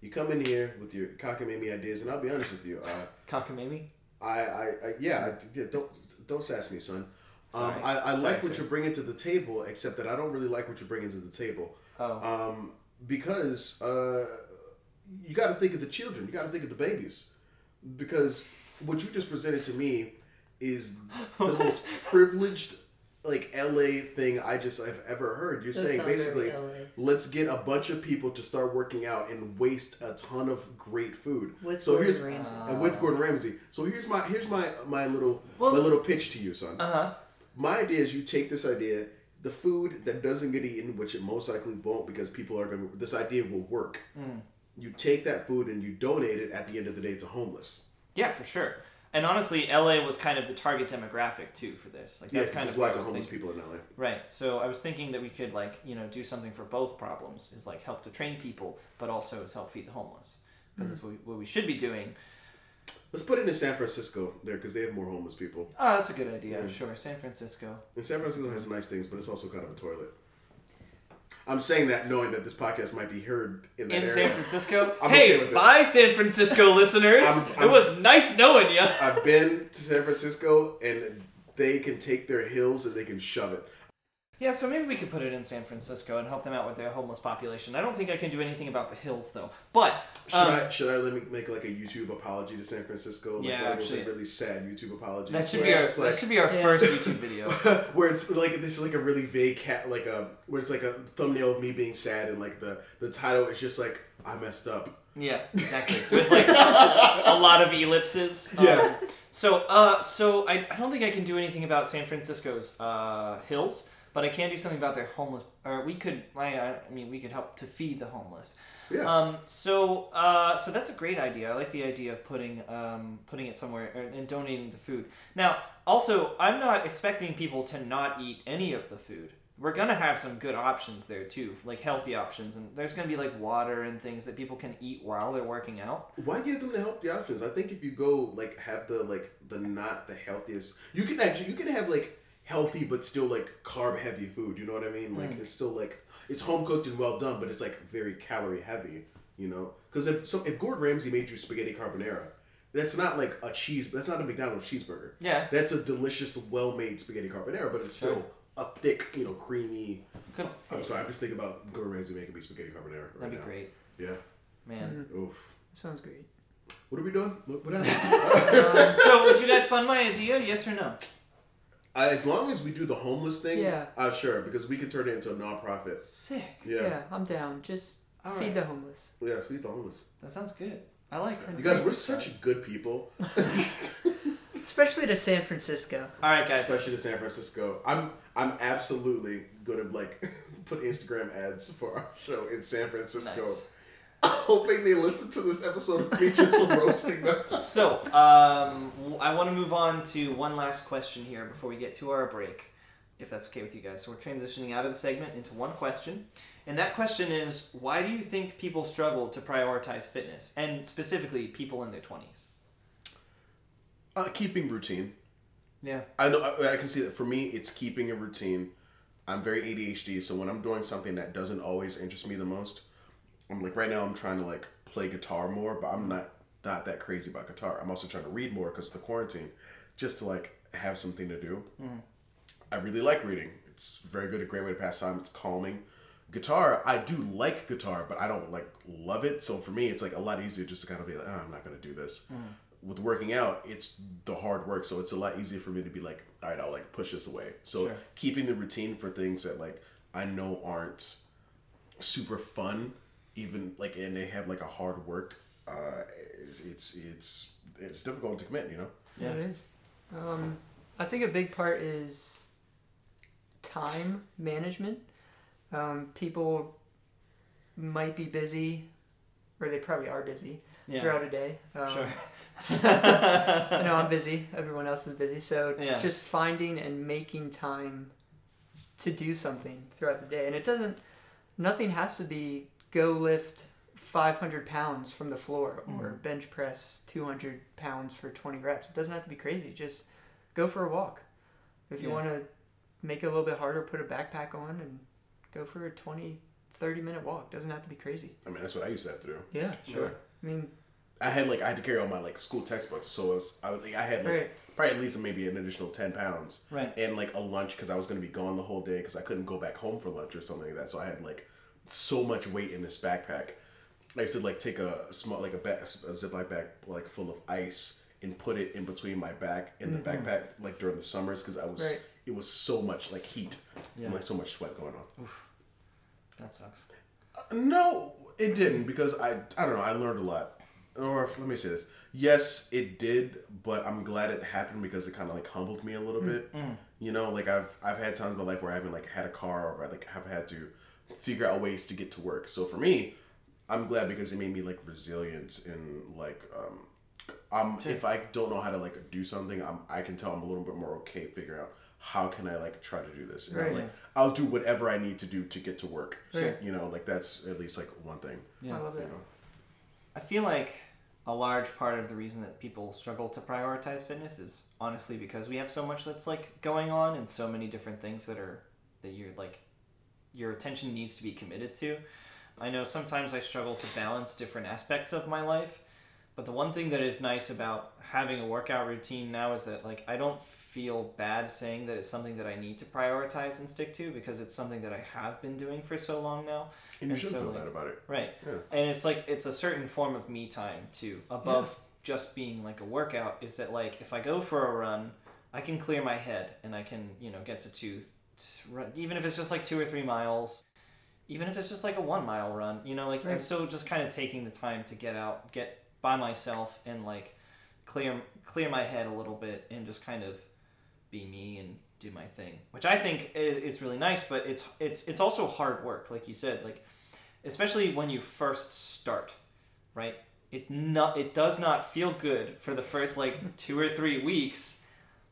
you come in here with your cockamamie ideas, and I'll be honest with you. Uh, Cockamamie. I, I, I yeah, I, yeah, don't don't sass me, son. Um, Sorry. I, I Sorry, like what sir. you're bringing to the table, except that I don't really like what you're bringing to the table. Oh. Um, because uh, you got to think of the children, you got to think of the babies, because what you just presented to me is the most privileged like LA thing I just I've ever heard. You're Does saying basically let's get a bunch of people to start working out and waste a ton of great food. With so Gordon here's Ramsay. and with Gordon Ramsay. So here's my here's my my little Well- my little pitch to you, son. Uh huh. My idea is you take this idea, the food that doesn't get eaten, which it most likely won't because people are going to, this idea will work. Mm. You take that food and you donate it at the end of the day to homeless. Yeah, for sure. And honestly, LA was kind of the target demographic too for this. Like Yeah, that's 'cause kind of lots of homeless thinking. people in LA. Right. So I was thinking that we could like you know do something for both problems. Is like help to train people, but also is help feed the homeless because hmm. that's what we, what we should be doing. Let's put it in San Francisco there because they have more homeless people. Oh, that's a good idea. Yeah. Sure, San Francisco. And San Francisco has nice things, but it's also kind of a toilet. I'm saying that knowing that this podcast might be heard in that In area. San Francisco. I'm hey, okay it. bye, San Francisco listeners. I'm- it I'm- was nice knowing you. I've been to San Francisco and they can take their hills and they can shove it. Yeah, so maybe we could put it in San Francisco and help them out with their homeless population. I don't think I can do anything about the hills though. But Should um, I should I let me make like a YouTube apology to San Francisco? Like Yeah, one of those actually. like really sad YouTube apology. that should be our it's that should be our Yeah. first YouTube video. where it's like this is like a really vague cat like a where it's like a thumbnail of me being sad and like the the title is just like I messed up. Yeah, exactly. With like a lot of ellipses. Um, Yeah. so, uh, so I, I don't think I can do anything about San Francisco's uh, hills, but I can do something about their homeless. Or we could, I, I mean, we could help to feed the homeless. Yeah. Um, so, uh, so that's a great idea. I like the idea of putting, um, putting it somewhere and donating the food. Now, also, I'm not expecting people to not eat any of the food. We're gonna have some good options there too, like healthy options, and there's gonna be like water and things that people can eat while they're working out. Why give them the healthy options? I think if you go like have the like the not the healthiest, you can actually you can have like healthy but still like carb heavy food. You know what I mean? Like mm. it's still like it's home cooked and well done, but it's like very calorie heavy. You know, because if so if Gordon Ramsay made you spaghetti carbonara, that's not like a cheese. That's not a McDonald's cheeseburger. Yeah. That's a delicious, well made spaghetti carbonara, but it's still a thick, you know, creamy. Good. I'm sorry, I'm just thinking about Gordon Ramsay making me spaghetti carbonara. Right That'd be now. great, Yeah. man. Mm-hmm. Oof. Sounds great. What are we doing? What, what happened? Um, so, would you guys fund my idea? Yes or no? Uh, as long as we do the homeless thing, Yeah. uh, sure, because we can turn it into a nonprofit. Sick. Yeah, Yeah, I'm down. Just All feed right. the homeless. yeah, feed the homeless. That sounds good. I like that. You guys, we're such good people, Especially to San Francisco. All right, guys. especially to San Francisco. I'm, I'm absolutely gonna like put Instagram ads for our show in San Francisco, Nice. Hoping they listen to this episode of me just roasting them. So, um, w- I want to move on to one last question here before we get to our break, if that's okay with you guys. So, we're transitioning out of the segment into one question. And that question is why do you think people struggle to prioritize fitness? And specifically, people in their 20s? Uh, keeping routine. Yeah. I know. I, I can see that for me, it's keeping a routine. I'm very ADHD, so when I'm doing something that doesn't always interest me the most, I'm like right now I'm trying to like play guitar more, but I'm not not that crazy about guitar. I'm also trying to read more because of the quarantine, just to like have something to do. Mm-hmm. I really like reading. It's very good, a great way to pass time. It's calming. Guitar, I do like guitar, but I don't like love it. So for me, it's like a lot easier just to kind of be like, oh, I'm not gonna do this. Mm. With working out, it's the hard work, so it's a lot easier for me to be like, all right, I'll like push this away. So Sure. keeping the routine for things that like I know aren't super fun, even like and they have like a hard work, uh, it's it's it's it's difficult to commit, you know. Yeah. It is. Um, I think a big part is time management. Um, people might be busy, or they probably are busy Yeah. throughout a day. Um, Sure. I know I'm busy. Everyone else is busy. So Yeah. just finding and making time to do something throughout the day, and it doesn't. Nothing has to be go lift 500 pounds from the floor or Mhm. bench press 200 pounds for 20 reps. It doesn't have to be crazy. Just go for a walk. If you Yeah. want to make it a little bit harder, put a backpack on and go for a 20, 30 minute walk. Doesn't have to be crazy. I mean, that's what I used to have to do. Yeah, sure. Yeah. I mean, I had like I had to carry all my like school textbooks, so it was, I would think I had like right. probably at least maybe an additional ten pounds Right. and like a lunch because I was gonna be gone the whole day because I couldn't go back home for lunch or something like that. So I had like so much weight in this backpack. I used to like take a small like a, ba- a Ziploc bag like full of ice and put it in between my back in the mm-hmm. backpack like during the summers because I was Right. it was so much like heat Yeah. and like so much sweat going on. That sucks. Uh, no, it didn't because I I don't know. I learned a lot. Or let me say this. Yes, it did, but I'm glad it happened because it kind of like humbled me a little mm, bit. Mm. You know, like I've I've had times in my life where I haven't like had a car or I like have had to figure out ways to get to work. So for me, I'm glad because it made me like resilient and like um um if I don't know how to like do something, I'm I can tell I'm a little bit more okay figuring out how can I like try to do this. And I'm Right. like I'll do whatever I need to do to get to work. Sure. You know, like that's at least like one thing. Yeah. I love You know. I feel like a large part of the reason that people struggle to prioritize fitness is honestly because we have so much that's like going on and so many different things that are that you're like your attention needs to be committed to. I know sometimes I struggle to balance different aspects of my life, But the one thing that is nice about having a workout routine now is that like I don't feel bad saying that it's something that I need to prioritize and stick to because it's something that I have been doing for so long now. And you should so, feel like- bad about it. Right. Yeah. And it's like it's a certain form of me time too, above just being like a workout. Is that like if I go for a run, I can clear my head and I can you know get to two, run, even if it's just like two or three miles, even if it's just like a one mile run. You know, like I'm Right. so just kind of taking the time to get out, get by myself, and like clear clear my head a little bit and just kind of be me and do my thing, which I think is, it's really nice. But it's it's it's also hard work, like you said, like especially when you first start, right? It not it does not feel good for the first like two or three weeks,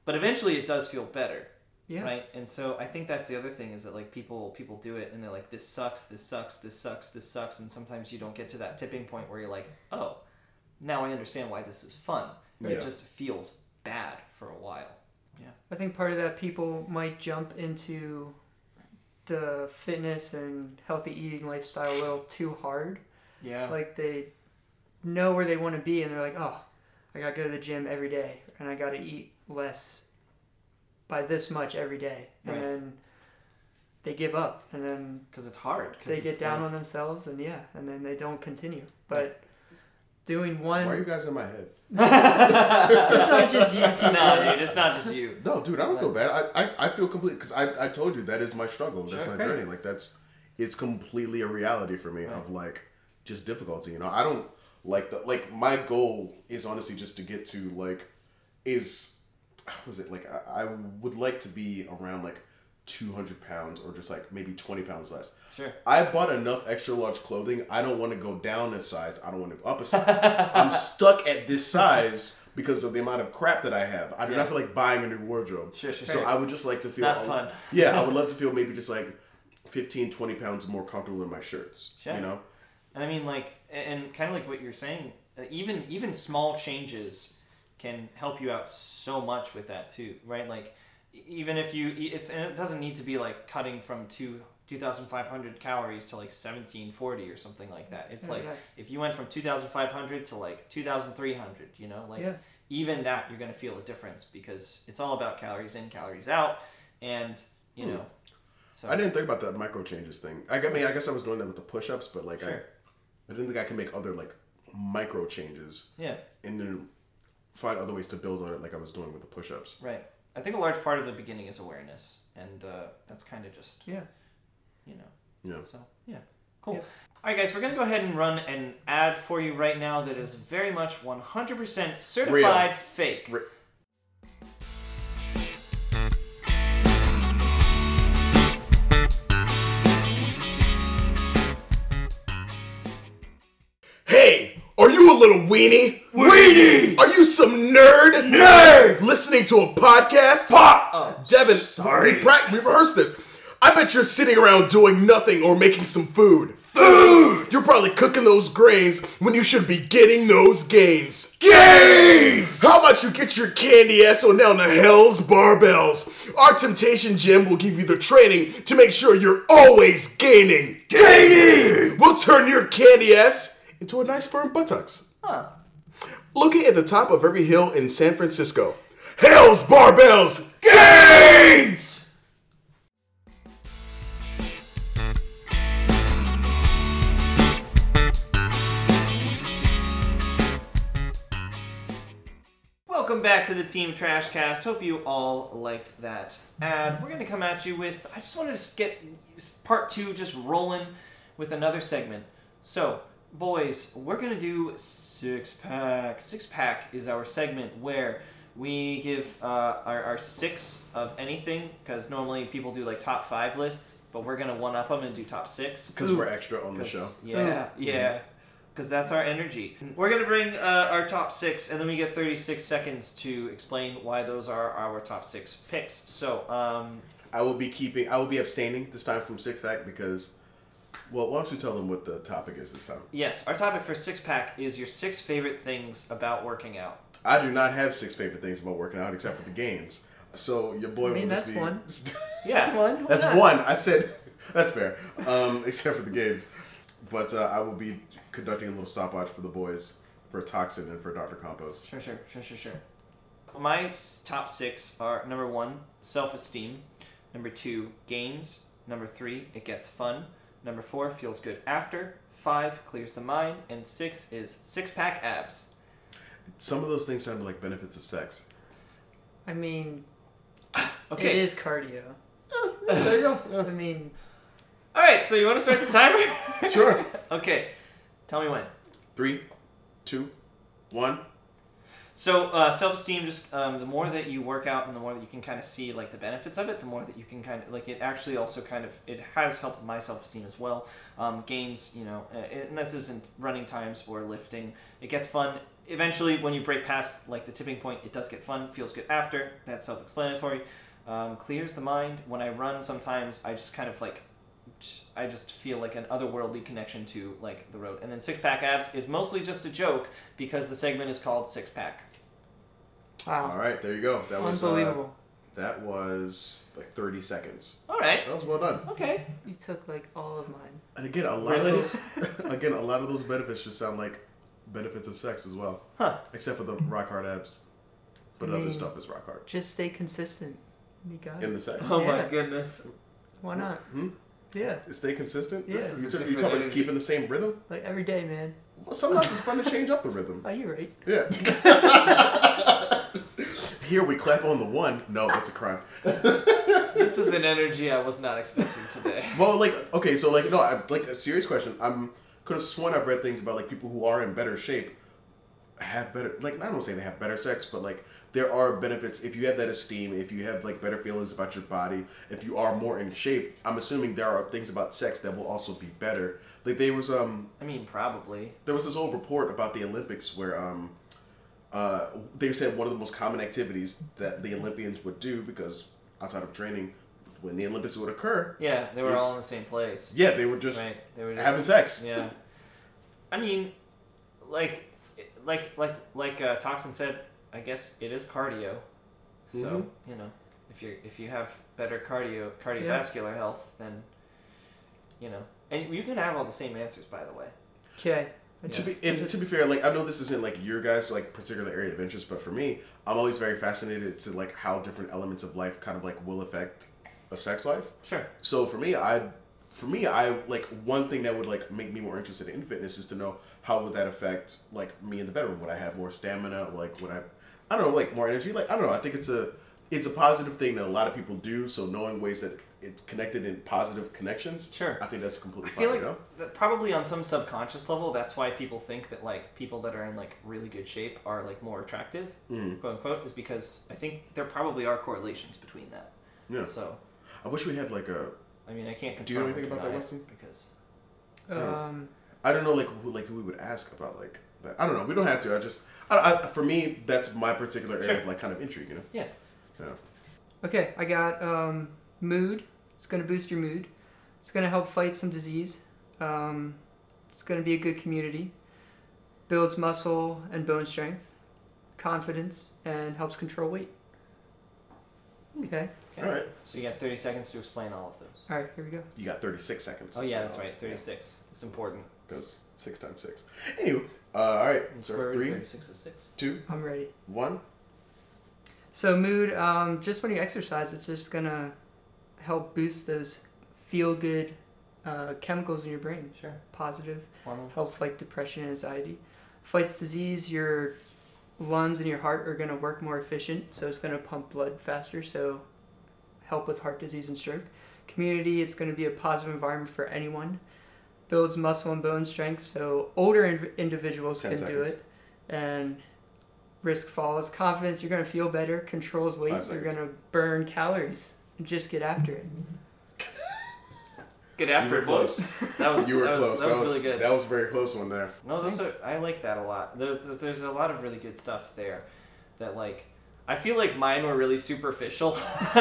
but eventually it does feel better, Yeah. right? And so I think that's the other thing is that like people people do it and they're like this sucks, this sucks, this sucks, this sucks, and sometimes you don't get to that tipping point where you're like, oh, now I understand why this is fun. Yeah. It just feels bad for a while. Yeah. I think part of that people might jump into the fitness and healthy eating lifestyle a little too hard. Yeah. Like they know where they want to be and they're like, oh, I gotta go to the gym every day and I gotta eat less by this much every day. And Right. then they give up and then because it's hard. 'cause they get down like- on themselves and yeah, and then they don't continue. But doing one, Why are you guys in my head? it's not just you, T. no, dude, it's not just you. No, dude, I don't feel bad. I, I, I feel complete because I, I told you that is my struggle. That's Sure. my journey. Like that's it's completely a reality for me of like just difficulty. You know, I don't like the like my goal is honestly just to get to like is how was it like I, I would like to be around like two hundred pounds or just like maybe twenty pounds less. Sure. I've bought enough extra large clothing. I don't want to go down a size. I don't want to go up a size. I'm stuck at this size because of the amount of crap that I have. I do Yeah. not feel like buying a new wardrobe. Sure, sure, So sure. I would just like to feel not fun. Yeah, I would love to feel maybe just like 15, 20 pounds more comfortable in my shirts. Sure. You know? And I mean, like, and kind of like what you're saying, uh, even even small changes can help you out so much with that too, right? Like, even if you, it's and it doesn't need to be like cutting from two. 2500 calories to like 1740 or something like that it's Yeah, like nice. if you went from 2500 to like 2300 you know like Yeah. even that you're going to feel a difference because it's all about calories in calories out and you Hmm. know so I didn't think about that micro changes thing. I, got- I mean, I guess I was doing that with the push ups, but like Sure. I, I didn't think I could make other like micro changes yeah in then find other ways to build on it like I was doing with the push ups. Right. I think a large part of the beginning is awareness, and uh, that's kind of just Yeah. you know. Yeah. So yeah, cool. Yeah. All right, guys, we're gonna go ahead and run an ad for you right now that is very much 100% certified fake. Re- weenie? Weenie! Are you some nerd? Nerd! Listening to a podcast? Pop! Uh, Devin, sorry. We, prac- we rehearsed this. I bet you're sitting around doing nothing or making some food. Food! You're probably cooking those grains when you should be getting those gains. Gains! How about you get your candy ass on down to Hell's Barbells? Our Temptation Gym will give you the training to make sure you're always gaining. Gaining! We'll turn your candy ass into a nice firm buttocks. Huh. Located at the top of every hill in San Francisco. Hell's Barbells Gains! Welcome back to the Team Trash Cast. Hope you all liked that ad. We're going to come at you with. I just wanted to get part two just rolling with another segment. So, boys, we're going to do Six Pack. Six Pack is our segment where we give uh, our, our six of anything, because normally people do like top five lists, but we're going to one up them and do top six. Because we're extra on the show. Yeah, yeah. Because that's our energy. We're going to bring uh, our top six, and then we get 36 seconds to explain why those are our top six picks. So, um, I will be keeping. I will be abstaining this time from six pack because. Well, why don't you tell them what the topic is this time? yes, our topic for six pack is your six favorite things about working out. I do not have six favorite things about working out except for the gains. So your boy I mean, will just that's be. one. Yeah. That's one. Why That's not? one. I said that's fair. Um, except for the gains, but uh, I will be conducting a little stopwatch for the boys for Toxin and for Dr. Compost. Sure, sure, sure, sure, sure. My top six are number one, self esteem. Number two, gains. Number three, it gets fun. Number four, feels good after. Five, clears the mind. And six is six pack abs. Some of those things sound like benefits of sex. I mean, it Okay. is cardio. there you go. I mean, All right, so you want to start the timer? Sure. okay. Tell me when. Three, two, one. So uh, self-esteem, just um, the more that you work out and the more that you can kind of see like the benefits of it, the more that you can kind of like it. Actually, also kind of it has helped my self-esteem as well. Um, gains, you know, uh, and this isn't running times or lifting. It gets fun. Eventually, when you break past like the tipping point, it does get fun. Feels good after. That's self-explanatory. Um, clears the mind. When I run, sometimes I just kind of like I just feel like an otherworldly connection to like the road. And then six pack abs is mostly just a joke because the segment is called six pack. All wow, right, there you go. That was uh, unbelievable. that was like 30 seconds. All right. That was well done. Okay. you took like all of mine. And again, a lot Really? of those again, a lot of those benefits just sound like benefits of sex as well. Huh. Except for the rock hard abs. But I other stuff is rock hard. Just stay consistent. You got In the sex. Oh my my goodness. Why not? Hmm? Yeah, Stay consistent? Yeah. You, This is a t- you different talking about just keeping the same rhythm? like every day, man. Well, sometimes it's fun to change up the rhythm. Oh, you're right. Yeah. Here we clap on the one. No, that's a crime. This is an energy I was not expecting today. Well, like, okay, so like, no, I, like a serious question. I'm could have sworn I've read things about like people who are in better shape have better, like, I don't say they have better sex, but like there are benefits if you have that esteem, if you have like better feelings about your body, if you are more in shape. I'm assuming there are things about sex that will also be better. Like there was um I mean, probably. there was this old report about the Olympics where um, uh, they said one of the most common activities that the Olympians would do because outside of training, when the Olympics would occur, Yeah, they were Is- all in the same place. yeah, they would just Right. They were just having sex. Yeah. I mean, like, like, like, like uh, Toxin said. I guess it is cardio. So Mhm. you know, if you if you have better cardio cardiovascular health, then you know, and you can have all the same answers. By the way. Okay. To be and just- to be fair, like I know this isn't like your guys' like particular area of interest, but for me, I'm always very fascinated to like how different elements of life kind of like will affect a sex life. Sure. So for me, I, for me, I like one thing that would like make me more interested in fitness is to know how would that affect like me in the bedroom? Would I have more stamina? Like would I, I don't know, like more energy? Like I don't know. I think it's a, it's a positive thing that a lot of people do. So knowing ways that it's connected in positive connections, Sure. I think that's completely I fine. feel like you know? that probably on some subconscious level, that's why people think that like people that are in like really good shape are like more attractive, Mhm. quote unquote, is because I think there probably are correlations between that. Yeah. So I wish we had like a. I mean, I can't. Do you know anything about that, Weston? Because Um, I don't know like who like who we would ask about like that. I don't know. We don't have to. I just. I, I, for me, that's my particular area Sure. of like kind of intrigue. You know. yeah, Yeah. okay, I got um, mood. It's gonna boost your mood. It's gonna help fight some disease. Um, it's gonna be a good community. Builds muscle and bone strength, confidence, and helps control weight. Okay. Okay. All right. So you got 30 seconds to explain all of those. All right. Here we go. You got 36 seconds. Oh yeah, that's right. 36. It's important. Because six times six. Anyway, uh, all right. So square root three, 36 is 6. two, I'm ready. one. So mood, um, just when you exercise, it's just gonna help boost those feel good uh, chemicals in your brain. Sure. Positive, Hormones. help fight depression and anxiety. Fights disease. Your lungs and your heart are gonna work more efficient, so it's gonna pump blood faster. So help with heart disease and stroke. Community, it's gonna be a positive environment for anyone. Builds muscle and bone strength, so older individuals 10 can do seconds. it. And risk falls. Confidence, you're gonna feel better. Controls weight, you're gonna burn calories. And just get after it. Get You after were it, close. That was You were that was, close. That was, really good. That was a very close one there. No, those Thanks. are. I like that a lot. There's, there's there's a lot of really good stuff there, that like. I feel like mine were really superficial.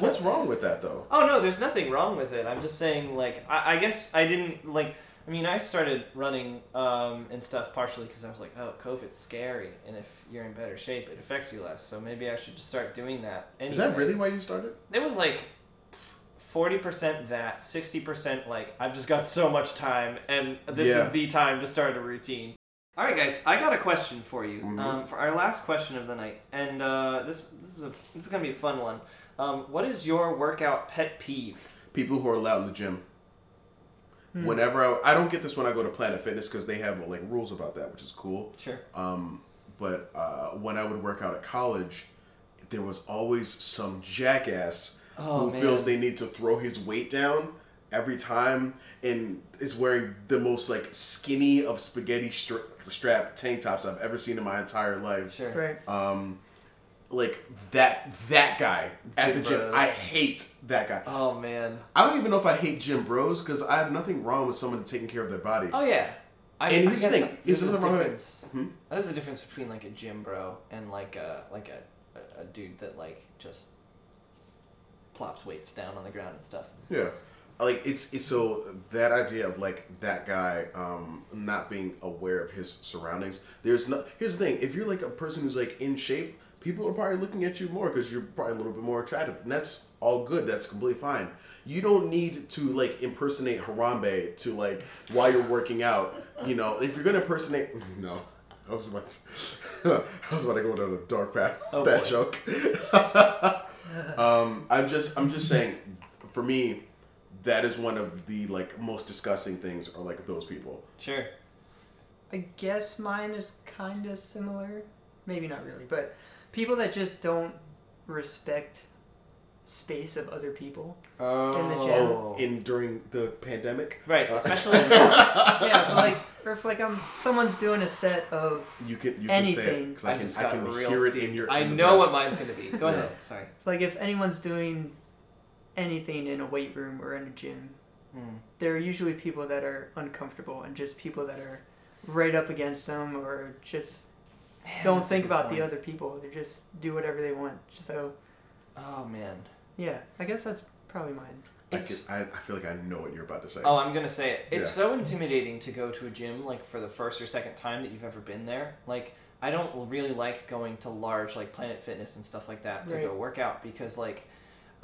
What's wrong with that though? Oh no, there's nothing wrong with it. I'm just saying, like, I, I guess I didn't like. I mean, I started running um, and stuff partially because I was like, oh, COVID's scary, and if you're in better shape, it affects you less. So maybe I should just start doing that. Anyway. Is that really why you started? It was like forty percent that, sixty percent like I've just got so much time, and this Yeah. is the time to start a routine. All right, guys, I got a question for you. Mhm. Um, for our last question of the night, and uh, this this is a this is gonna be a fun one. Um, what is your workout pet peeve? People who are loud in the gym. Hmm. Whenever I, I don't get this when I go to Planet Fitness because they have like rules about that, which is cool. Sure. Um, but uh, when I would work out at college, there was always some jackass Oh, who man. feels they need to throw his weight down every time and is wearing the most like skinny of spaghetti stra- strap tank tops I've ever seen in my entire life. Sure. Right. Um, like that that guy at the gym. bros. I hate that guy. Oh man. I don't even know if I hate gym bros because I have nothing wrong with someone taking care of their body. Oh yeah. I, And here's the thing, there's is a nothing wrong difference. Hmm? There's a difference between like a gym bro and like a like a, a, a dude that like just plops weights down on the ground and stuff. Yeah. Like it's it's so that idea of like that guy um not being aware of his surroundings. There's no here's the thing. If you're like a person who's like in shape, people are probably looking at you more because you're probably a little bit more attractive, and that's all good. That's completely fine. You don't need to like impersonate Harambe to like while you're working out. You know, if you're gonna impersonate, no. I was about to, I was about to go down a dark path. Oh, that boy. joke. um, I'm just I'm just saying, for me, that is one of the like most disgusting things are like those people. Sure. I guess mine is kind of similar. Maybe not really, but people that just don't respect space of other people. Oh. the gym. Oh, in during the pandemic, Right, Uh, especially yeah, but like, or if like I'm someone's doing a set of you can you can say it Anything. because I I can I can real hear it in your. I in know what mine's gonna be. Go Yeah. ahead. Sorry. like if anyone's doing anything in a weight room or in a gym, Hmm. there are usually people that are uncomfortable and just people that are right up against them or just Man, don't think good about the other people. They just do whatever they want. So Oh man. yeah, I guess that's probably mine. I, It's- I, I feel like I know what you're about to say. Oh, I'm gonna say it. It's Yeah. so intimidating to go to a gym like for the first or second time that you've ever been there. Like I don't really like going to large like Planet Fitness and stuff like that to Right. go work out because like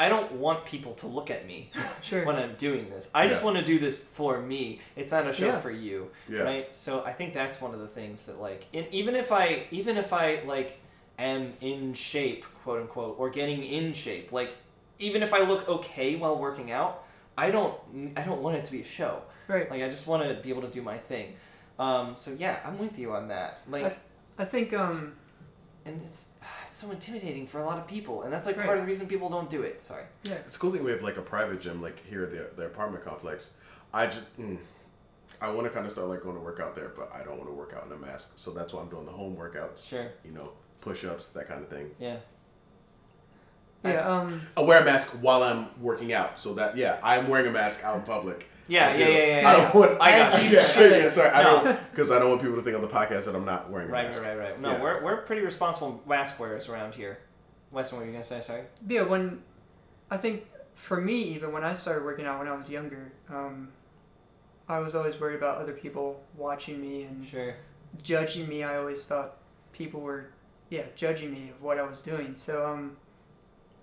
I don't want people to look at me Sure. when I'm doing this. I just want to do this for me. It's not a show Yeah. for you, yeah. right? So I think that's one of the things that like in, even if I even if I like am in shape, quote unquote, or getting in shape, like even if I look okay while working out, I don't I don't want it to be a show. Right. Like I just want to be able to do my thing. Um, so yeah, I'm with you on that. Like, I think um and it's it's so intimidating for a lot of people, and that's like Right. part of the reason people don't do it. Sorry. yeah. It's cool thing we have like a private gym like here at the, the apartment complex. I just mm, I want to kind of start like going to work out there, but I don't want to work out in a mask. So that's why I'm doing the home workouts. Sure. You know, push ups, that kind of thing. Yeah. Yeah, um I wear a mask while I'm working out, so that yeah, I'm wearing a mask out in public. Yeah, I yeah, yeah, yeah, I yeah. don't want. I got you. you yeah, should. yeah, sorry, I don't because I don't want people to think on the podcast that I'm not wearing a Right, mask. right, right, right. No, Yeah. we're we're pretty responsible mask wearers around here. Weston, what were you gonna say? Sorry. yeah, when I think for me even when I started working out when I was younger, um I was always worried about other people watching me and Sure. judging me. I always thought people were, yeah, judging me of what I was doing. So um,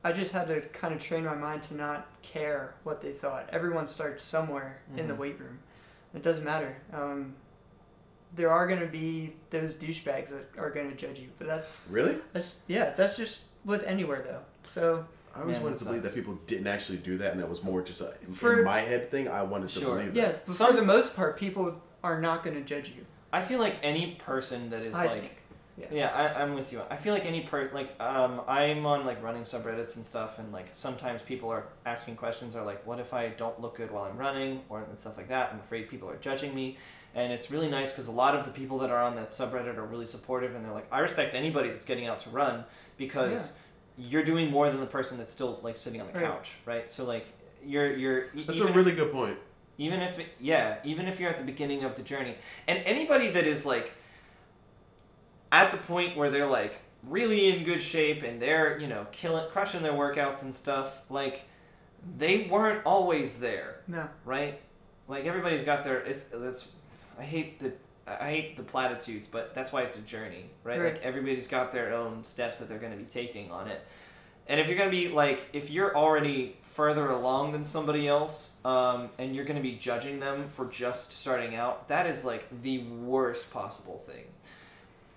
I just had to kind of train my mind to not care what they thought. Everyone starts somewhere in the Mhm. weight room. It doesn't matter. Um, there are gonna be those douchebags that are gonna judge you, but that's Really? that's yeah, that's just with anywhere though. So I always Man, wanted that to believe that people didn't actually do that, and that was more just a For- in my head thing. I wanted to Sure. believe yeah, that. but Some- for the most part, people are not gonna judge you. I feel like any person that is I like think. Yeah. Yeah, I, I'm with you. I feel like any per like um, I'm on like running subreddits and stuff, and like sometimes people are asking questions are like, what if I don't look good while I'm running, or and stuff like that. I'm afraid people are judging me, and it's really nice because a lot of the people that are on that subreddit are really supportive, and they're like, I respect anybody that's getting out to run because you're doing more than the person that's still like sitting on the Right. couch, right? So like you're you're That's a really good point. even if it, yeah even if you're at the beginning of the journey and anybody that is like at the point where they're like really in good shape and they're you know killing crushing their workouts and stuff like they weren't always there No. right like everybody's got their it's that's i hate the i hate the platitudes but that's why it's a journey right, Right. like everybody's got their own steps that they're going to be taking on it and if you're gonna be like, if you're already further along than somebody else, um, and you're gonna be judging them for just starting out, that is like the worst possible thing.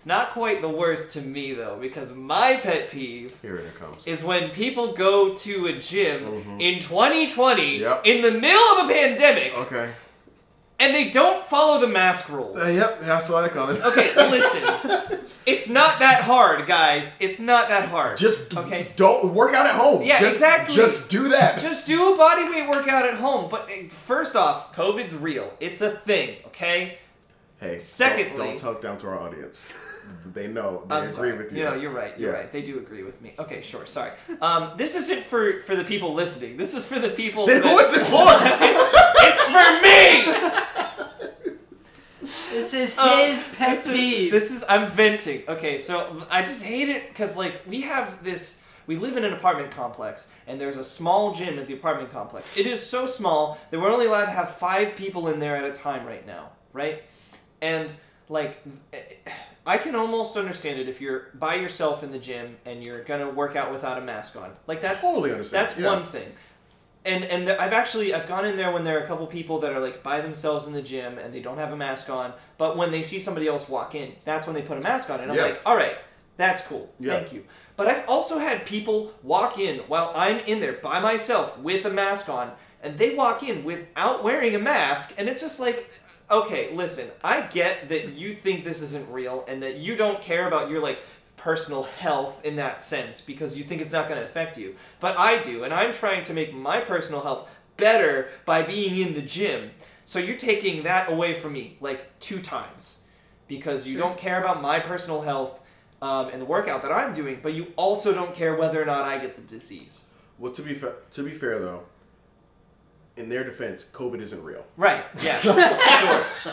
It's not quite the worst to me though, because my pet peeve Here it comes. is when people go to a gym Mhm. in 2020 Yep. in the middle of a pandemic Okay. and they don't follow the mask rules. Uh, yep, I saw that coming. Okay, listen. it's not that hard, guys. It's not that hard. Just okay. don't work out at home. Yeah, just, exactly. Just do that. Just do a body weight workout at home. But uh, first off, COVID's real. It's a thing, okay? hey, Secondly- don't, don't talk down to our audience. they know. They I'm agree sorry. with you. know, you're right. You're Yeah. right. They do agree with me. Okay, sure. Sorry. Um, this isn't for for the people listening. This is for the people. Then that- who is it for? It's for me. This is Uh, his pet this is, peeve. this is I'm venting. Okay, so I just hate it because like we have this. We live in an apartment complex, and there's a small gym at the apartment complex. It is so small that we're only allowed to have five people in there at a time right now, right? And like, I can almost understand it if you're by yourself in the gym and you're gonna work out without a mask on. Like that's totally understand. that's yeah. one thing. And and the, I've actually I've gone in there when there are a couple people that are like by themselves in the gym and they don't have a mask on, but when they see somebody else walk in, that's when they put a mask on, and I'm Yeah. like, all right, that's cool, Yeah. thank you. But I've also had people walk in while I'm in there by myself with a mask on, and they walk in without wearing a mask, and it's just like. Okay, listen. I get that you think this isn't real and that you don't care about your like personal health in that sense because you think it's not going to affect you. But I do, and I'm trying to make my personal health better by being in the gym. So you're taking that away from me like two times because you don't care about my personal health um, and the workout that I'm doing, but you also don't care whether or not I get the disease. Well, to be fa- to be fair though, in their defense, COVID isn't real. Right. Yeah. sure.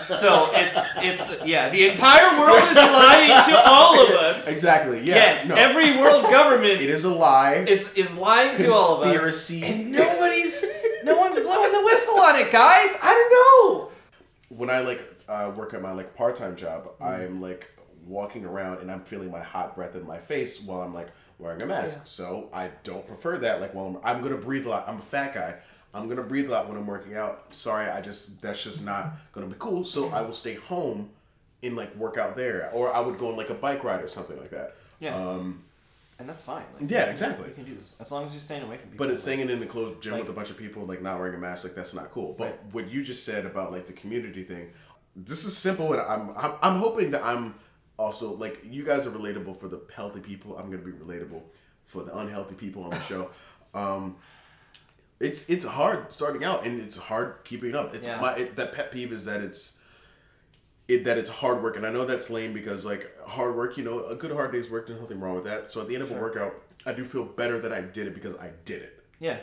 So it's it's yeah. The entire world is lying to all of us. Exactly. Yeah. yes. no. Every world government it is a lie. is is lying to all of us. Conspiracy. And nobody's no one's blowing the whistle on it, guys. I don't know. when I like uh, work at my like part time job, Mm-hmm. I'm like walking around and I'm feeling my hot breath in my face while I'm like wearing a mask. Yeah. So I don't prefer that. Like, well, I'm, I'm gonna breathe a lot. I'm a fat guy. I'm gonna breathe a lot when I'm working out. Sorry, I just that's just not gonna be cool. So I will stay home and like work out there, or I would go on like a bike ride or something like that. Yeah. Um, And that's fine. Like, Yeah, you- exactly. You can do this as long as you're staying away from people. But it's staying in the closed gym Like- with a bunch of people, like not wearing a mask, like that's not cool. But Right. what you just said about like the community thing, this is simple, and I'm I'm, I'm hoping that I'm also like you guys are relatable for the healthy people. I'm gonna be relatable for the unhealthy people on the show. Um, it's it's hard starting out, and it's hard keeping up. It's Yeah. my it, that pet peeve is that it's. It, that it's hard work, and I know that's lame because like hard work, you know, a good hard day's work. There's nothing wrong with that. So at the end of a workout, I do feel better that I did it because I did it yeah.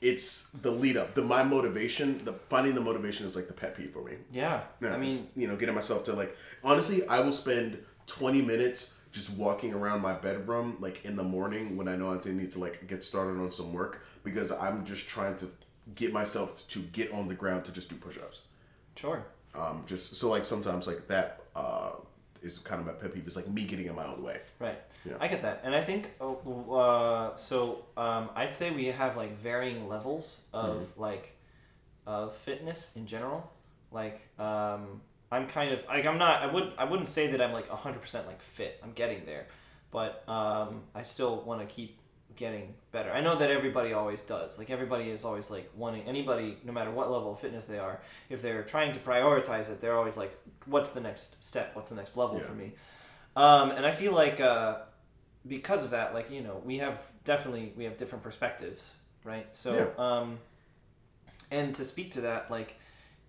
it's the lead up the my motivation the finding the motivation is like the pet peeve for me Yeah. yeah, I mean, you know getting myself to like honestly i will spend 20 minutes just walking around my bedroom like in the morning when i know i need to like get started on some work because i'm just trying to get myself to get on the ground to just do push-ups sure. um just so like sometimes like that uh is kind of my pet peeve is like me getting in my own way Right. Yeah. I get that, and I think uh, uh, so. Um, I'd say we have like varying levels of Mm-hmm. like of fitness in general. Like um, I'm kind of like I'm not. I would I wouldn't say that I'm like hundred percent like fit. I'm getting there, but um, I still want to keep getting better. I know that everybody always does. Like everybody is always like wanting anybody, no matter what level of fitness they are, if they're trying to prioritize it, they're always like, "What's the next step? What's the next level Yeah. for me?" Um, and I feel like uh, because of that, like you know, we have definitely we have different perspectives, right? So, Yeah. um, and to speak to that, like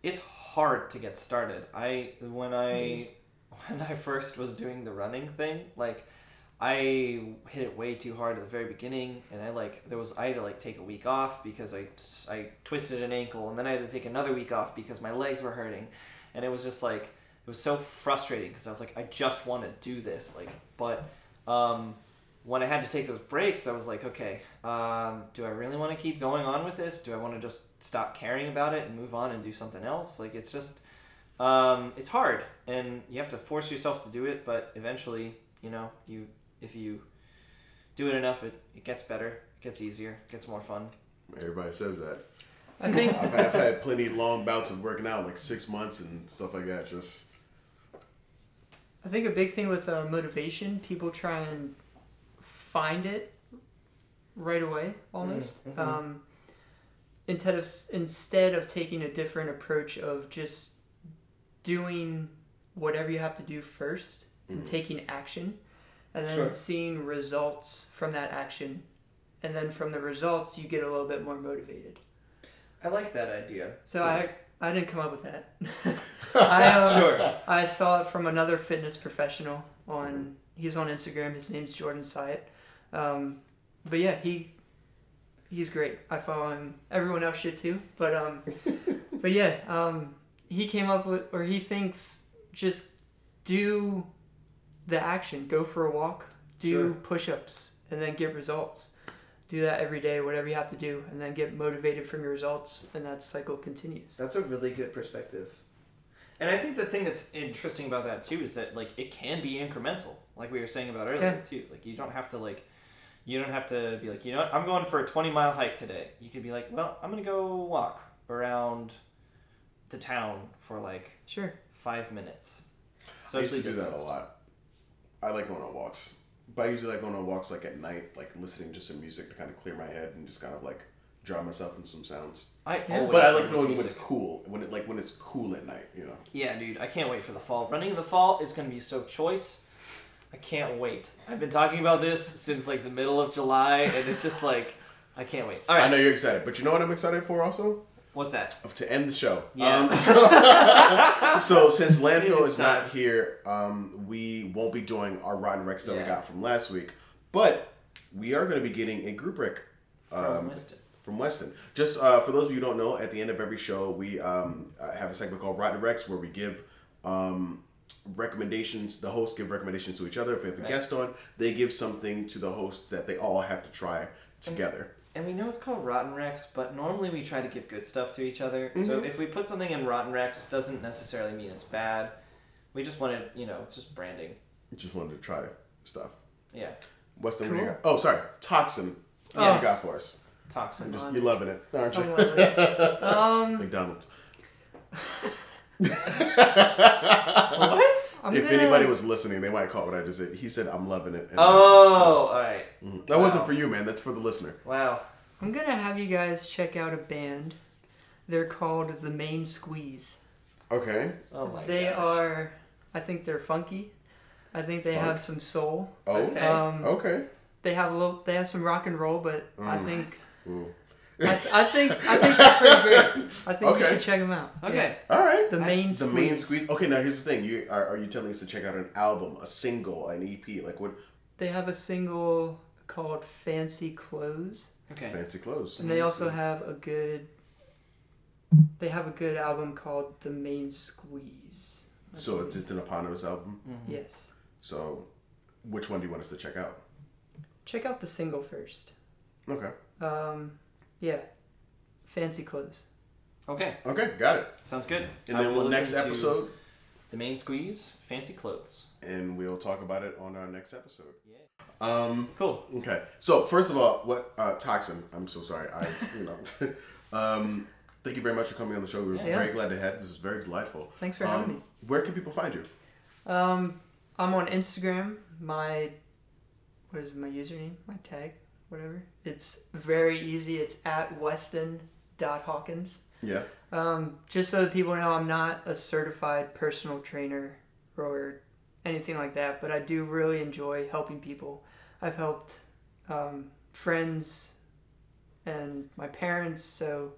it's hard to get started. I when I is. when I first was doing the running thing, like I hit it way too hard at the very beginning, and I like there was I had to like take a week off because I I twisted an ankle, and then I had to take another week off because my legs were hurting, and it was just like it was so frustrating because I was like I just want to do this, like but um, when I had to take those breaks, I was like okay, um, do I really want to keep going on with this? Do I want to just stop caring about it and move on and do something else? Like it's just um, it's hard and you have to force yourself to do it but eventually you know you if you do it enough, it, it gets better, it gets easier, it gets more fun. Everybody says that. I think I've had, I've had plenty long bouts of working out, like six months and stuff like that. Just I think a big thing with uh, motivation, people try and find it right away, almost. Mhm. Um, instead of instead of taking a different approach of just doing whatever you have to do first and Mhm. taking action, and then Sure. seeing results from that action, and then from the results you get a little bit more motivated. I like that idea. So I I didn't come up with that. I um, Sure. I saw it from another fitness professional on. He's on Instagram. His name's Jordan Syatt. Um, but yeah, he he's great. I follow him. Everyone else should too. But um, but yeah, um, he came up with, or he thinks just do the action. Go for a walk. Do Sure. push-ups, and then get results. Do that every day, whatever you have to do, and then get motivated from your results, and that cycle continues. That's a really good perspective. And I think the thing that's interesting about that too is that like it can be incremental, like we were saying about earlier Yeah. too. Like you don't have to like you don't have to be like, you know what, I'm going for a twenty mile hike today. You could be like, Well, I'm gonna go walk around the town for like Sure. five minutes. I used to Socially do that a lot. I like going on walks, but I usually like going on walks like at night, like listening to some music to kind of clear my head and just kind of like drown myself in some sounds. I Yeah. always But I like with doing when it's cool, when it like when it's cool at night, you know. Yeah, dude, I can't wait for the fall. Running in the fall is gonna be so choice. I can't wait. I've been talking about this since like the middle of July, and it's just like I can't wait. All I know you're excited, but you know what I'm excited for also? What's that? Of to end the show. Yeah. Um, so, so since landfill is not here, um, we won't be doing our rotten Rex that we got from last week, but we are going to be getting a group From um, Weston. from Weston. Just uh, for those of you who don't know, at the end of every show, we um, uh, have a segment called Rotten Rex where we give um, recommendations. The hosts give recommendations to each other. If we have a Right. guest on, they give something to the hosts that they all have to try together. And we know it's called Rotten Rex, but normally we try to give good stuff to each other. So Mhm. if we put something in Rotten Rex, doesn't necessarily mean it's bad. We just wanted, you know, it's just branding. Just wanted to try stuff. Yeah, Weston, what do you got? Oh, sorry, Toxin. What Yes. you got for us? toxin. Just, you're loving it, aren't you? I'm loving it. Um, McDonald's. what? I'm if gonna, anybody was listening, they might call what I just said. He said, "I'm loving it." and- Oh, all right. Mhm. that wasn't for you, man. That's for the listener. Wow. I'm gonna have you guys check out a band. They're called the Main Squeeze. Okay. Oh my they gosh. are, I think they're funky. I think they Funk. have some soul. Oh. Okay. Um, Okay. They have a little. They have some rock and roll, but I Mm. think. Ooh. I, I think I think they're pretty great. I think you Okay. should check them out. Okay. All right. The main The squeeze. main squeeze. Okay, now here's the thing. You are, are you telling us to check out an album, a single, an EP? Like what? They have a single called Fancy Clothes, Okay. Fancy clothes. and they Main also Squeeze. have a good. They have a good album called The Main Squeeze. I So believe. it's just an eponymous album. Mhm. yes. So, which one do you want us to check out? Check out the single first. Okay. Um, yeah. Fancy Clothes. Okay. Okay, got it. Sounds good. And I then will we'll next listen to episode, The main squeeze, fancy clothes. and we'll talk about it on our next episode. Yeah. Um. Cool. Okay. So first of all, what uh, toxin? I'm so sorry. I you know. um. Thank you very much for coming on the show. We're Yeah. very glad to have you. This is very delightful. Thanks for having Um, me. Where can people find you? Um, I'm on Instagram. My what is my username? My tag, whatever. It's very easy. It's at Weston.Hawkins. Yeah. Um, just so that people know, I'm not a certified personal trainer or anything like that, but I do really enjoy helping people. I've helped um, friends and my parents. So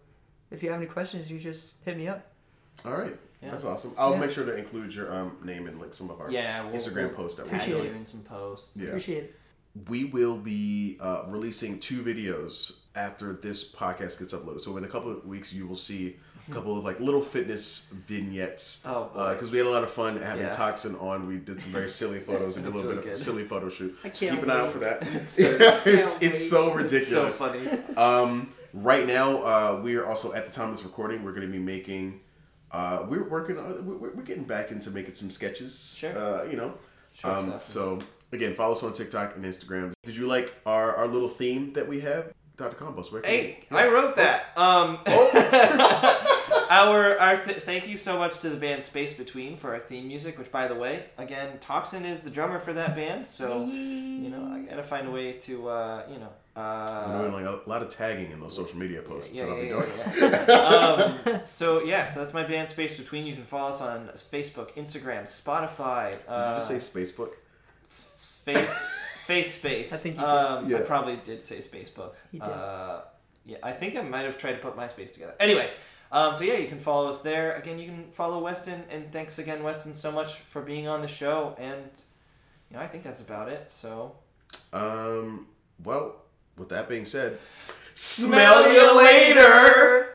if you have any questions, you just hit me up. All right. Yeah. That's awesome. I'll Yeah. make sure to include your um, name in like some of our Yeah. We'll, Instagram we'll posts that we tag Appreciate you it. in some posts. Yeah. Appreciate it. We will be uh, releasing two videos after this podcast gets uploaded. So in a couple of weeks, you will see a couple of like little fitness vignettes. Oh, boy. Because we had a lot of fun having Yeah. Toxin on. We did some very silly photos and did a little really bit of good. silly photo shoot. I So can't keep an eye out for that. It's so- it's, it's so wait. It's so ridiculous. funny. Um, right now, uh, we are also at the time of this recording. We're going to be making. Uh, we're working on. We're, we're getting back into making some sketches. Sure. Uh, you know. Short Um, stuff. so Again, follow us on TikTok and Instagram. Did you like our, our little theme that we have? Dr. Compost, where can Hey, you- I wrote that. Um, Oh. our our th- thank you so much to the band Space Between for our theme music. Which, by the way, again, Toxin is the drummer for that band. So you know, I gotta find a way to uh, you know. I'm Uh, doing like a lot of tagging in those social media posts yeah, that I'll be yeah, yeah, yeah. um, so yeah, so that's my band Space Between. You can follow us on Facebook, Instagram, Spotify. Did Uh, you just say Spacebook? S- Space Face Space. I think you did. um, I probably did say Spacebook. You did. Uh, yeah, I think I might have tried to put MySpace together. Anyway, um, so yeah, you can follow us there. Again, you can follow Weston, and thanks again, Weston, so much for being on the show. And you know, I think that's about it. So Um, well, with that being said, Smell you later.